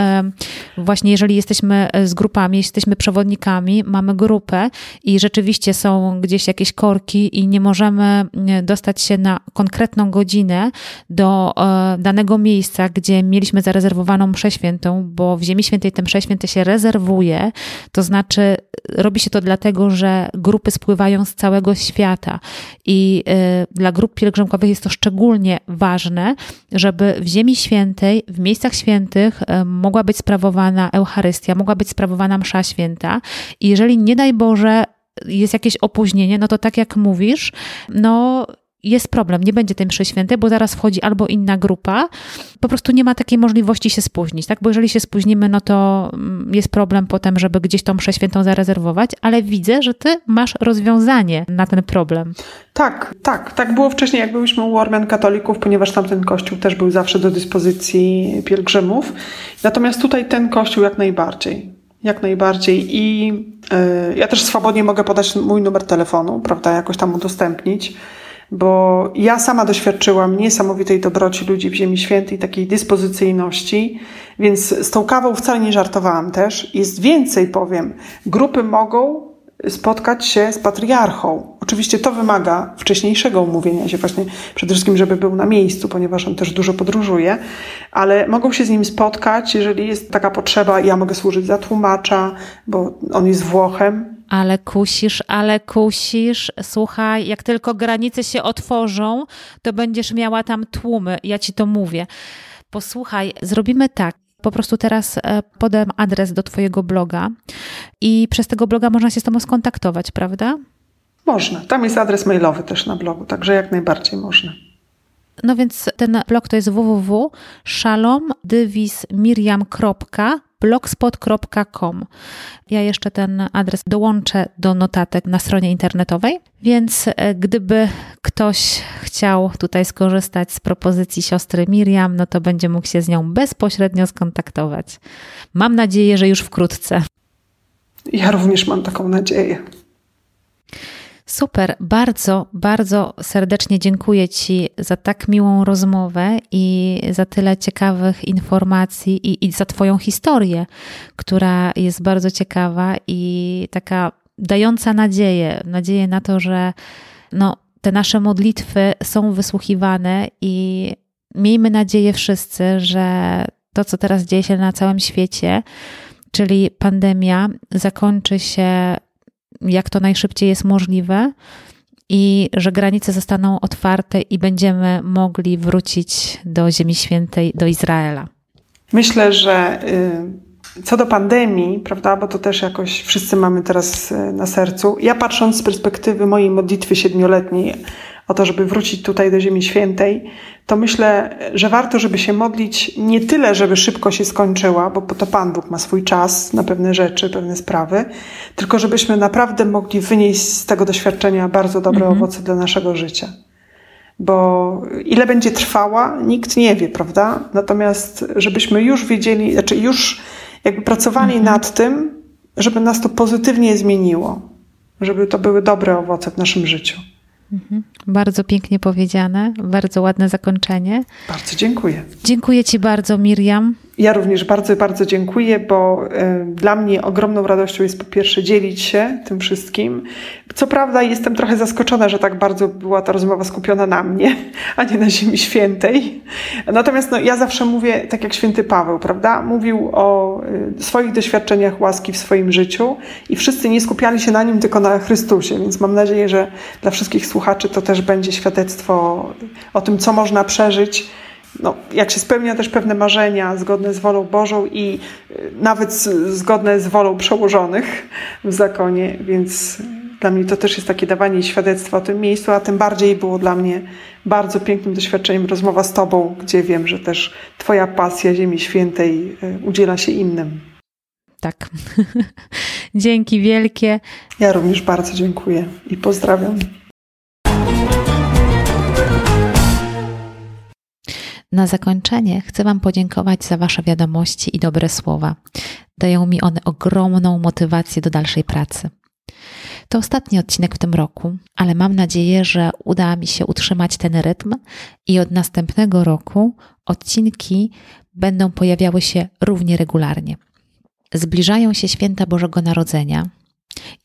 Właśnie jeżeli jesteśmy z grupami, jesteśmy przewodnikami, mamy grupę i rzeczywiście są gdzieś jakieś korki i nie możemy dostać się na konkretną godzinę do e, danego miejsca, gdzie mieliśmy zarezerwowaną mszę świętą, bo w Ziemi Świętej tę mszę świętą się rezerwuje, to znaczy robi się to dlatego, że grupy spływają z całego świata i e, dla grup pielgrzymkowych jest to szczególnie ważne, żeby w Ziemi Świętej, w miejscach świętych e, mogła być sprawowana Eucharystia, mogła być sprawowana Msza Święta. I jeżeli nie daj Boże jest jakieś opóźnienie, no to tak jak mówisz, no jest problem, nie będzie tej mszy świętej, bo zaraz wchodzi albo inna grupa, po prostu nie ma takiej możliwości się spóźnić, tak? Bo jeżeli się spóźnimy, no to mm, jest problem potem, żeby gdzieś tą mszę świętą zarezerwować, ale widzę, że ty masz rozwiązanie na ten problem. Tak, tak. Tak było wcześniej, jak byliśmy u Ormian katolików, ponieważ tamten kościół też był zawsze do dyspozycji pielgrzymów. Natomiast tutaj ten kościół jak najbardziej. Jak najbardziej. I yy, ja też swobodnie mogę podać mój numer telefonu, prawda, jakoś tam udostępnić bo ja sama doświadczyłam niesamowitej dobroci ludzi w Ziemi Świętej, takiej dyspozycyjności, więc z tą kawą wcale nie żartowałam też. Jest więcej, powiem. Grupy mogą spotkać się z patriarchą. Oczywiście to wymaga wcześniejszego umówienia się, właśnie przede wszystkim, żeby był na miejscu, ponieważ on też dużo podróżuje, ale mogą się z nim spotkać, jeżeli jest taka potrzeba. Ja mogę służyć za tłumacza, bo on jest Włochem, ale kusisz, ale kusisz. Słuchaj, jak tylko granice się otworzą, to będziesz miała tam tłumy. Ja ci to mówię. Posłuchaj, zrobimy tak. Po prostu teraz e, podam adres do Twojego bloga i przez tego bloga można się z Tobą skontaktować, prawda? Można. Tam jest adres mailowy też na blogu, także jak najbardziej można. No więc ten blog to jest www.shalomdywismiriam.com blogspot.com. Ja jeszcze ten adres dołączę do notatek na stronie internetowej, więc e, gdyby ktoś chciał tutaj skorzystać z propozycji siostry Miriam, no to będzie mógł się z nią bezpośrednio skontaktować. Mam nadzieję, że już wkrótce. Ja również mam taką nadzieję. Super, bardzo, bardzo serdecznie dziękuję Ci za tak miłą rozmowę i za tyle ciekawych informacji i, i za Twoją historię, która jest bardzo ciekawa i taka dająca nadzieję, nadzieję na to, że no, te nasze modlitwy są wysłuchiwane i miejmy nadzieję wszyscy, że to, co teraz dzieje się na całym świecie, czyli pandemia, zakończy się jak to najszybciej jest możliwe i że granice zostaną otwarte i będziemy mogli wrócić do Ziemi Świętej, do Izraela. Myślę, że y, co do pandemii, prawda, bo to też jakoś wszyscy mamy teraz y, na sercu. Ja patrząc z perspektywy mojej modlitwy siedmioletniej, o to, żeby wrócić tutaj do Ziemi Świętej, to myślę, że warto, żeby się modlić nie tyle, żeby szybko się skończyła, bo to Pan Bóg ma swój czas na pewne rzeczy, pewne sprawy, tylko żebyśmy naprawdę mogli wynieść z tego doświadczenia bardzo dobre mhm. owoce dla naszego życia. Bo ile będzie trwała, nikt nie wie, prawda? Natomiast żebyśmy już wiedzieli, znaczy już jakby pracowali mhm. nad tym, żeby nas to pozytywnie zmieniło, żeby to były dobre owoce w naszym życiu. Mhm. Bardzo pięknie powiedziane, bardzo ładne zakończenie. Bardzo dziękuję. Dziękuję Ci bardzo, Miriam. Ja również bardzo, bardzo dziękuję, bo y, dla mnie ogromną radością jest po pierwsze dzielić się tym wszystkim. Co prawda jestem trochę zaskoczona, że tak bardzo była ta rozmowa skupiona na mnie, [LAUGHS] a nie na Ziemi Świętej. Natomiast no, ja zawsze mówię, tak jak święty Paweł, prawda? Mówił o y, swoich doświadczeniach łaski w swoim życiu i wszyscy nie skupiali się na nim, tylko na Chrystusie, więc mam nadzieję, że dla wszystkich słuchaczy to też będzie świadectwo o tym, co można przeżyć no, jak się spełnia też pewne marzenia zgodne z wolą Bożą i y, nawet zgodne z wolą przełożonych w zakonie, więc dla mnie to też jest takie dawanie świadectwa o tym miejscu, a tym bardziej było dla mnie bardzo pięknym doświadczeniem rozmowa z Tobą, gdzie wiem, że też Twoja pasja Ziemi Świętej y, udziela się innym. Tak. [LAUGHS] Dzięki wielkie. Ja również bardzo dziękuję i pozdrawiam. Na zakończenie chcę Wam podziękować za Wasze wiadomości i dobre słowa. Dają mi one ogromną motywację do dalszej pracy. To ostatni odcinek w tym roku, ale mam nadzieję, że uda mi się utrzymać ten rytm i od następnego roku odcinki będą pojawiały się równie regularnie. Zbliżają się święta Bożego Narodzenia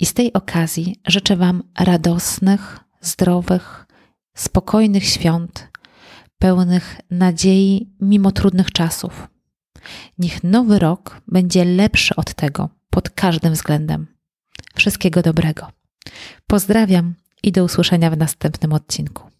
i z tej okazji życzę Wam radosnych, zdrowych, spokojnych świąt pełnych nadziei mimo trudnych czasów. Niech nowy rok będzie lepszy od tego pod każdym względem. Wszystkiego dobrego. Pozdrawiam i do usłyszenia w następnym odcinku.